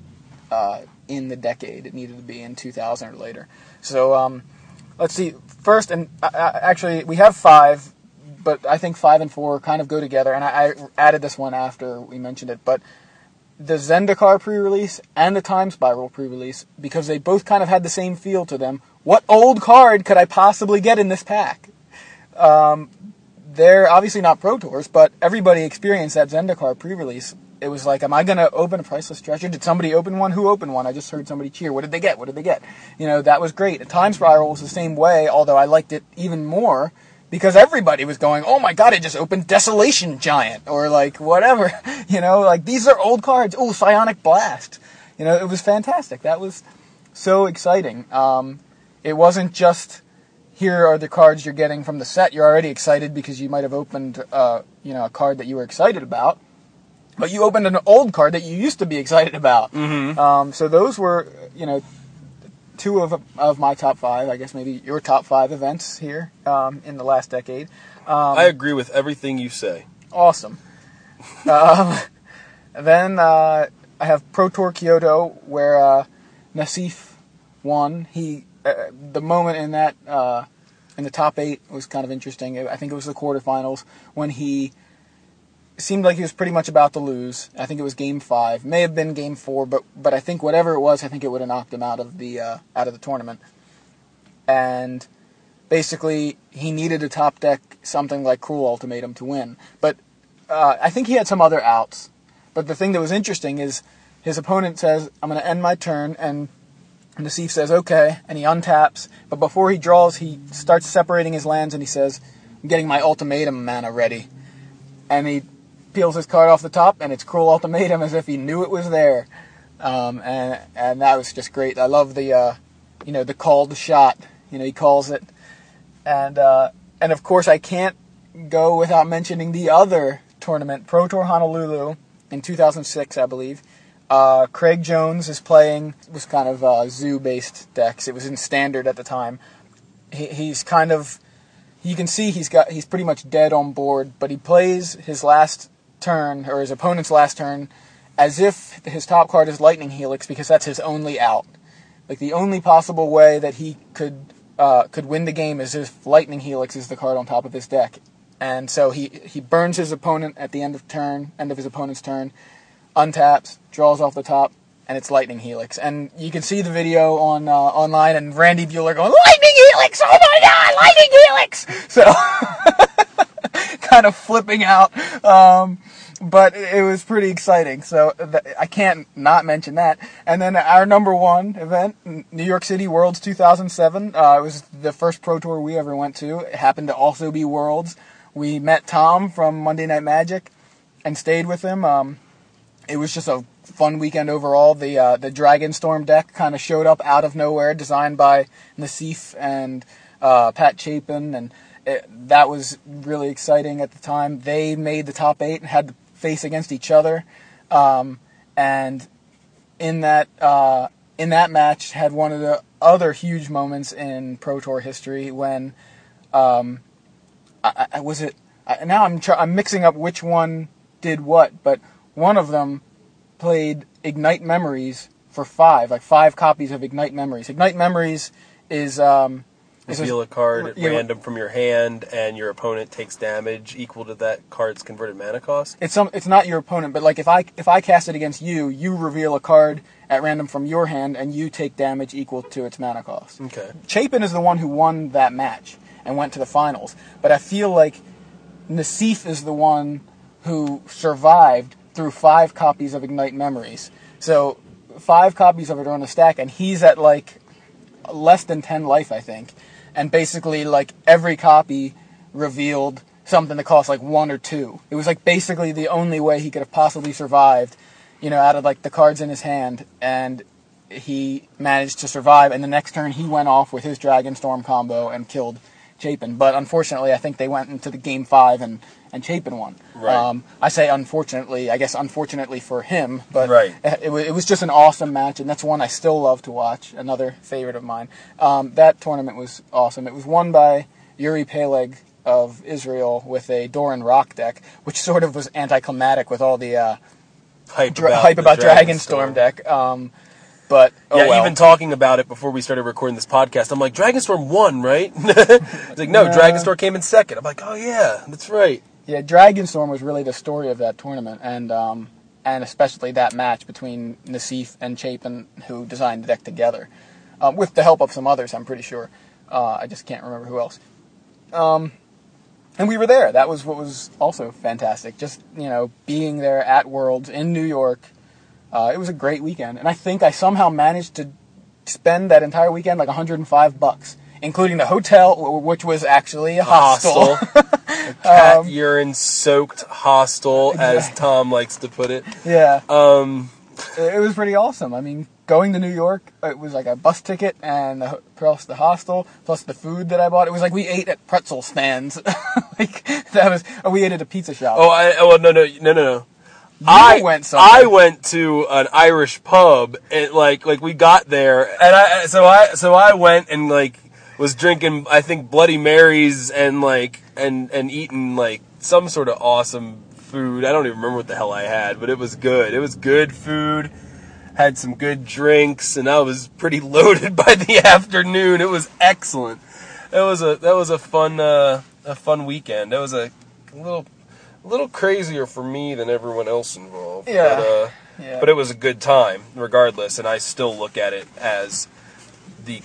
uh, in the decade. It needed to be in 2000 or later. So um, let's see. First, and uh, uh, actually, we have five, but I think five and four kind of go together. And I, I added this one after we mentioned it, but the Zendikar pre-release and the Time Spiral pre-release because they both kind of had the same feel to them. What old card could I possibly get in this pack? Um, they're obviously not Pro Tours, but everybody experienced that Zendikar pre-release. It was like, am I going to open a priceless treasure? Did somebody open one? Who opened one? I just heard somebody cheer. What did they get? What did they get? You know, that was great. The Time Spiral was the same way, although I liked it even more because everybody was going, "Oh my god, it just opened Desolation Giant," or like whatever. You know, like these are old cards. Oh, Psionic Blast. You know, it was fantastic. That was so exciting. Um, it wasn't just here are the cards you're getting from the set. You're already excited because you might have opened, uh, you know, a card that you were excited about, but you opened an old card that you used to be excited about. Mm-hmm. Um, so those were, you know, two of of my top five. I guess maybe your top five events here um, in the last decade. I agree with everything you say. Awesome. um, then uh, I have Pro Tour Kyoto, where uh, Nassif won. He uh, the moment in that uh, in the top eight was kind of interesting. I think it was the quarterfinals when he seemed like he was pretty much about to lose. I think it was game five, may have been game four, but but I think whatever it was, I think it would have knocked him out of the uh, out of the tournament. And basically, he needed a top deck something like Cruel Ultimatum to win. But uh, I think he had some other outs. But the thing that was interesting is his opponent says, "I'm going to end my turn," and Nassif says, "Okay," and he untaps. But before he draws, he starts separating his lands, and he says, "I'm getting my ultimatum mana ready." And he peels his card off the top, and it's Cruel Ultimatum as if he knew it was there. Um, and and that was just great. I love the uh, you know the called shot. You know he calls it, and uh, and of course I can't go without mentioning the other tournament, Pro Tour Honolulu in 2006, I believe. Uh, Craig Jones is playing was kind of uh, zoo based decks. It was in standard at the time. He, he's kind of you can see he's got he's pretty much dead on board, but he plays his last turn or his opponent's last turn as if his top card is Lightning Helix because that's his only out. Like the only possible way that he could uh, could win the game is if Lightning Helix is the card on top of his deck. And so he he burns his opponent at the end of turn, end of his opponent's turn, untaps, draws off the top, and it's Lightning Helix. And you can see the video on uh, online, and Randy Buehler going Lightning Helix! Oh my God, Lightning Helix! So kind of flipping out. Um, but it was pretty exciting. So I can't not mention that. And then our number one event, New York City Worlds 2007. Uh, it was the first pro tour we ever went to. It happened to also be Worlds. We met Tom from Monday Night Magic and stayed with him. Um, it was just a fun weekend overall. The uh, the Dragonstorm deck kind of showed up out of nowhere, designed by Nassif and uh, Pat Chapin, and it, that was really exciting at the time. They made the top eight and had to face against each other, um, and in that uh, in that match had one of the other huge moments in Pro Tour history when um, I, I was it I, now I'm try, I'm mixing up which one did what, but one of them played Ignite Memories for five, like five copies of Ignite Memories. Ignite Memories is um, Reveal a card at random from your hand, and your opponent takes damage equal to that card's converted mana cost. it's some it's not your opponent, but like if I if I cast it against you, you reveal a card at random from your hand, and you take damage equal to its mana cost. Okay. Chapin is the one who won that match and went to the finals, but I feel like Nassif is the one who survived through five copies of Ignite Memories. So five copies of it are on the stack, and he's at like less than 10 life, I think. And basically, like, every copy revealed something that cost like one or two. It was like basically the only way he could have possibly survived, you know, out of like the cards in his hand. And he managed to survive. And the next turn, he went off with his Dragonstorm combo and killed Chapin. But unfortunately, I think they went into the game five and and Chapin won. Right. Um, I say unfortunately. I guess unfortunately for him, but Right. it, it was just an awesome match, and that's one I still love to watch. Another favorite of mine. Um, that tournament was awesome. It was won by Uri Peleg of Israel with a Doran Rock deck, which sort of was anticlimactic with all the uh, Hype dra- about, hype the about Dragonstorm deck. Um, but oh yeah, well. even talking about it before we started recording this podcast, I'm like, Dragonstorm won, right? it's like, no, Nah. Dragonstorm came in second. I'm like, oh yeah, that's right. Yeah, Dragonstorm was really the story of that tournament, and um, and especially that match between Nassif and Chapin, who designed the deck together, um, with the help of some others. I'm pretty sure. Uh, I just can't remember who else. Um, and we were there. That was what was also fantastic. Just you know, being there at Worlds in New York. Uh, it was a great weekend, and I think I somehow managed to spend that entire weekend like 105 bucks, including the hotel, which was actually a hostel. cat Um, urine soaked hostel, as Exactly. Tom likes to put it. yeah. Um, it was pretty awesome. I mean, going to New York, it was like a bus ticket and the, plus the hostel, plus the food that I bought. It was like we ate at pretzel stands. like that was, or we ate at a pizza shop. oh, I, oh, no, no, no, no, no. You I went somewhere. I went to an Irish pub and like like we got there and I so I so I went and like was drinking I think Bloody Marys and like and and eating like some sort of awesome food. I don't even remember what the hell I had, but it was good. It was good food. Had some good drinks and I was pretty loaded by the afternoon. It was excellent. That was a that was a fun uh, a fun weekend. That was a little a little crazier for me than everyone else involved. Yeah. But, uh, yeah. but it was a good time, regardless, and I still look at it as the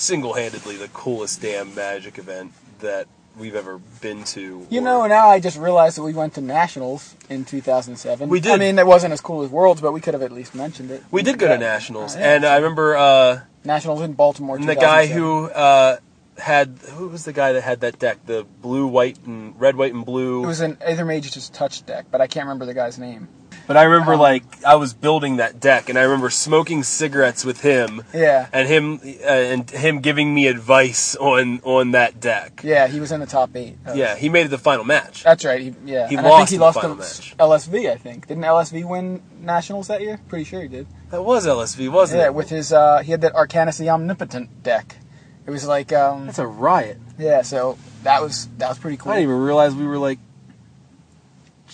single-handedly the coolest damn Magic event that we've ever been to. you or- know, now I just realized that we went to nationals in 2007. We did. I mean, it wasn't as cool as Worlds, but we could have at least mentioned it. we did go to nationals, Oh, yeah. and I remember uh, Nationals in Baltimore. the guy who uh, had who was the guy that had that deck, the blue, white, and red, white, and blue. It was an Aethermage's Touch deck, but I can't remember the guy's name. But I remember like I was building that deck, and I remember smoking cigarettes with him. Yeah. and him uh, and him giving me advice on on that deck. Yeah, he was in the top eight. Yeah, he made it the final match. That's right. He, yeah, He and I lost think he the lost final to match. LSV. I think didn't LSV win nationals that year? Pretty sure he did. That was LSV, wasn't Yeah, it? with his uh, he had that Arcanis the Omnipotent deck. It was like um, That's a riot. yeah. So that was that was pretty cool. I didn't even realize we were like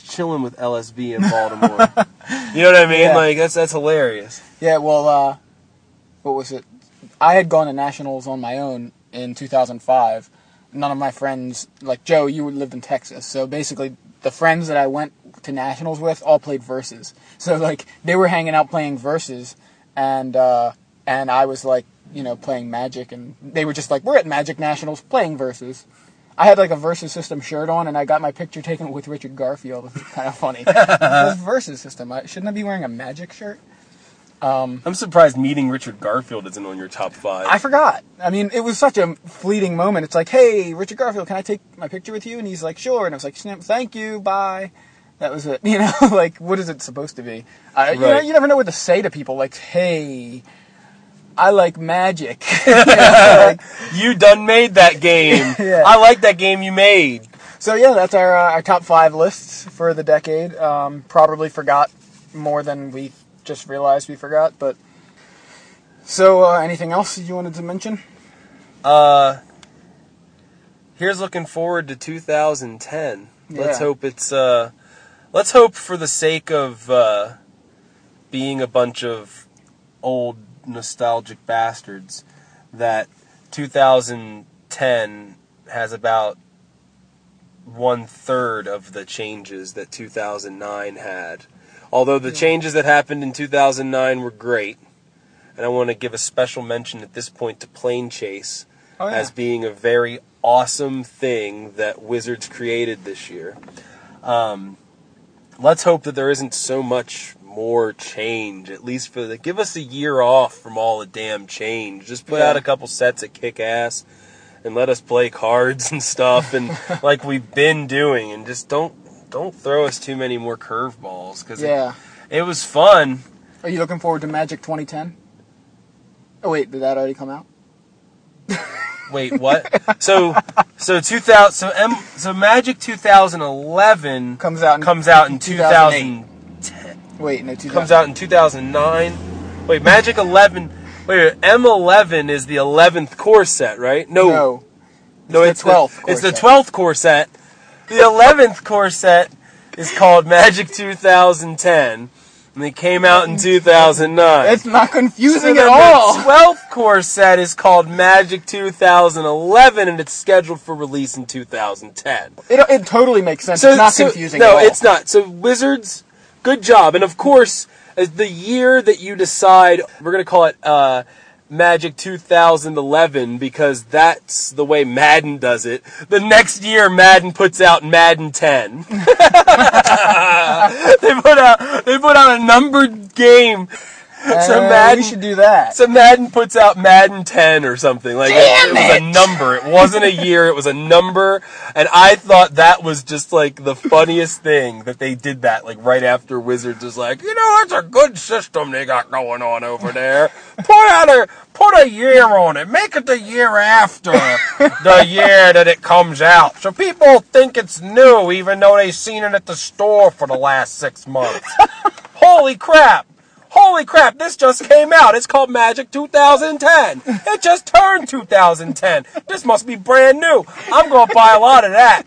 chilling with LSV in Baltimore. you know what I mean? Yeah. Like that's that's hilarious. Yeah, well, uh, what was it? I had gone to nationals on my own in 2005. None of my friends, like Joe, you lived in Texas, so basically the friends that I went to nationals with all played verses. So like they were hanging out playing verses, and uh, and I was like, you know, playing Magic, and they were just like, we're at Magic Nationals playing verses. I had like a versus system shirt on, and I got my picture taken with Richard Garfield. It was kind of funny. This versus system. I, shouldn't I be wearing a Magic shirt? Um, I'm surprised meeting Richard Garfield isn't on your top five. I forgot. I mean, it was such a fleeting moment. It's like, hey, Richard Garfield, can I take my picture with you? And he's like, sure. And I was like, snap, thank you, bye. That was it. You know, like, what is it supposed to be? I, you, know, Right. you never know what to say to people. Like, hey, I like magic. You know, like, you done made that game. Yeah. I like that game you made. so yeah, that's our uh, our top five lists for the decade. Um, probably forgot more than we just realized we forgot. But so, uh, anything else you wanted to mention? Uh, here's looking forward to 2010. Let's hope it's. Uh, let's hope for the sake of uh, being a bunch of old nostalgic bastards that 2010 has about one third of the changes that 2009 had. Although the changes that happened in 2009 were great, and I want to give a special mention at this point to Planechase Oh, yeah. as being a very awesome thing that Wizards created this year. Um, let's hope that there isn't so much more change, at least for the. Give us a year off from all the damn change. Just put Yeah. out a couple sets of kick ass and let us play cards and stuff and like we've been doing and just don't don't throw us too many more curveballs because Yeah. it, it was fun. Are you looking forward to Magic 2010? Oh wait, did that already come out? Wait, what? so, so 2000, so M, so Magic 2011 Comes out in comes out in 2008. 2000, Wait, no, 2000. comes out in 2009. Wait, Magic 11. Wait, M11 is the 11th core set, right? No, No. no, the it's 12th core It's the 12th core set. The 11th core set is called Magic 2010, and it came out in 2009. It's not confusing then at all. The 12th core set is called Magic 2011, and it's scheduled for release in 2010. It, it totally makes sense. it's not confusing No, at all. it's not. So Wizards, good job. And of course, the year that you decide, we're gonna call it uh, Magic 2011 because that's the way Madden does it. The next year, Madden puts out Madden 10. they put out they put out a numbered game. So Uh, Madden we should do that. so Madden puts out Madden 10 or something. Like it, Damn it was a number. It wasn't a year, it was a number. And I thought that was just like the funniest thing that they did that like right after Wizards was like, "You know, that's a good system they got going on over there. Put out a put a year on it. Make it the year after the year that it comes out. So people think it's new even though they've seen it at the store for the last 6 months." Holy crap! Holy crap, this just came out. It's called Magic 2010. It just turned 2010. This must be brand new. I'm going to buy a lot of that.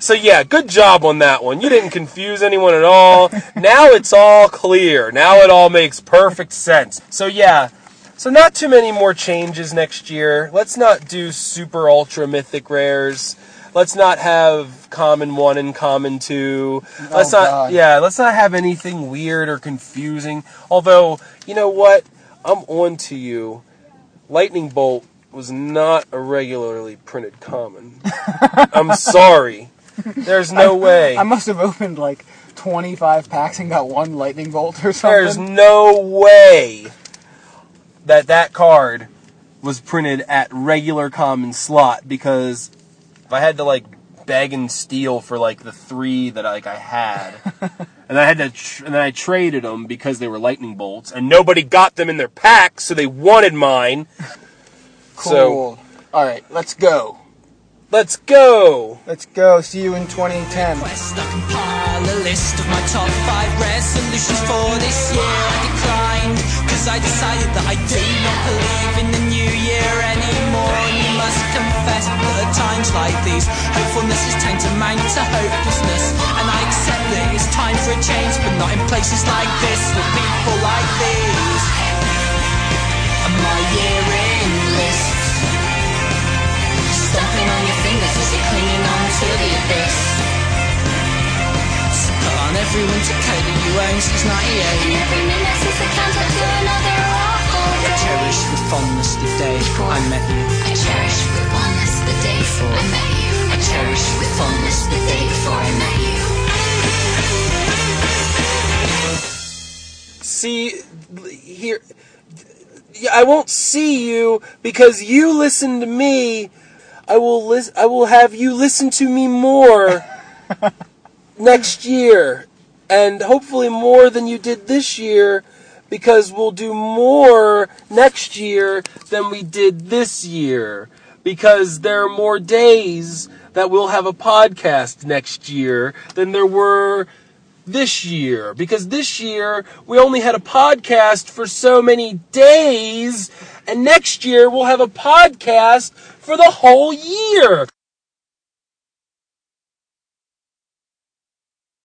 So yeah, good job on that one. You didn't confuse anyone at all. Now it's all clear. Now it all makes perfect sense. So yeah, so not too many more changes next year. Let's not do super ultra mythic rares. Let's not have common one and common two. Oh, let's not God. yeah, let's not have anything weird or confusing. Although, you know what? I'm on to you. Lightning Bolt was not a regularly printed common. I'm sorry. There's no way. I must have opened like 25 packs and got one lightning bolt or something. There's no way that that card was printed at regular common slot because if I had to like beg and steal for like the three that like I had, and I had to tr- and then I traded them because they were lightning bolts, and nobody got them in their packs, so they wanted mine. cool. So All right, let's go. let's go. Let's go. See you in 2010. Quest, I compile a list of my top five resolutions for this year. I declined, cause I decided that I do not believe in the new year anymore. And confess that at times like these, hopefulness is tantamount to hopelessness. And I accept that it's time for a change, but not in places like this with people like these. And my year in lists. Stomping on your fingers as you're clinging on to the abyss. So put on every winter coat that you own since 98. Every minute since the counter to another awful day. I cherish with fondness the day I met you. I cherish with fondness the day before I met you. I cherish with fondness the day before I met you. see here I won't see you because you listen to me. I will lis- I will have you listen to me more next year and hopefully more than you did this year because we'll do more next year than we did this year because there are more days that we'll have a podcast next year than there were this year. Because this year we only had a podcast for so many days and next year we'll have a podcast for the whole year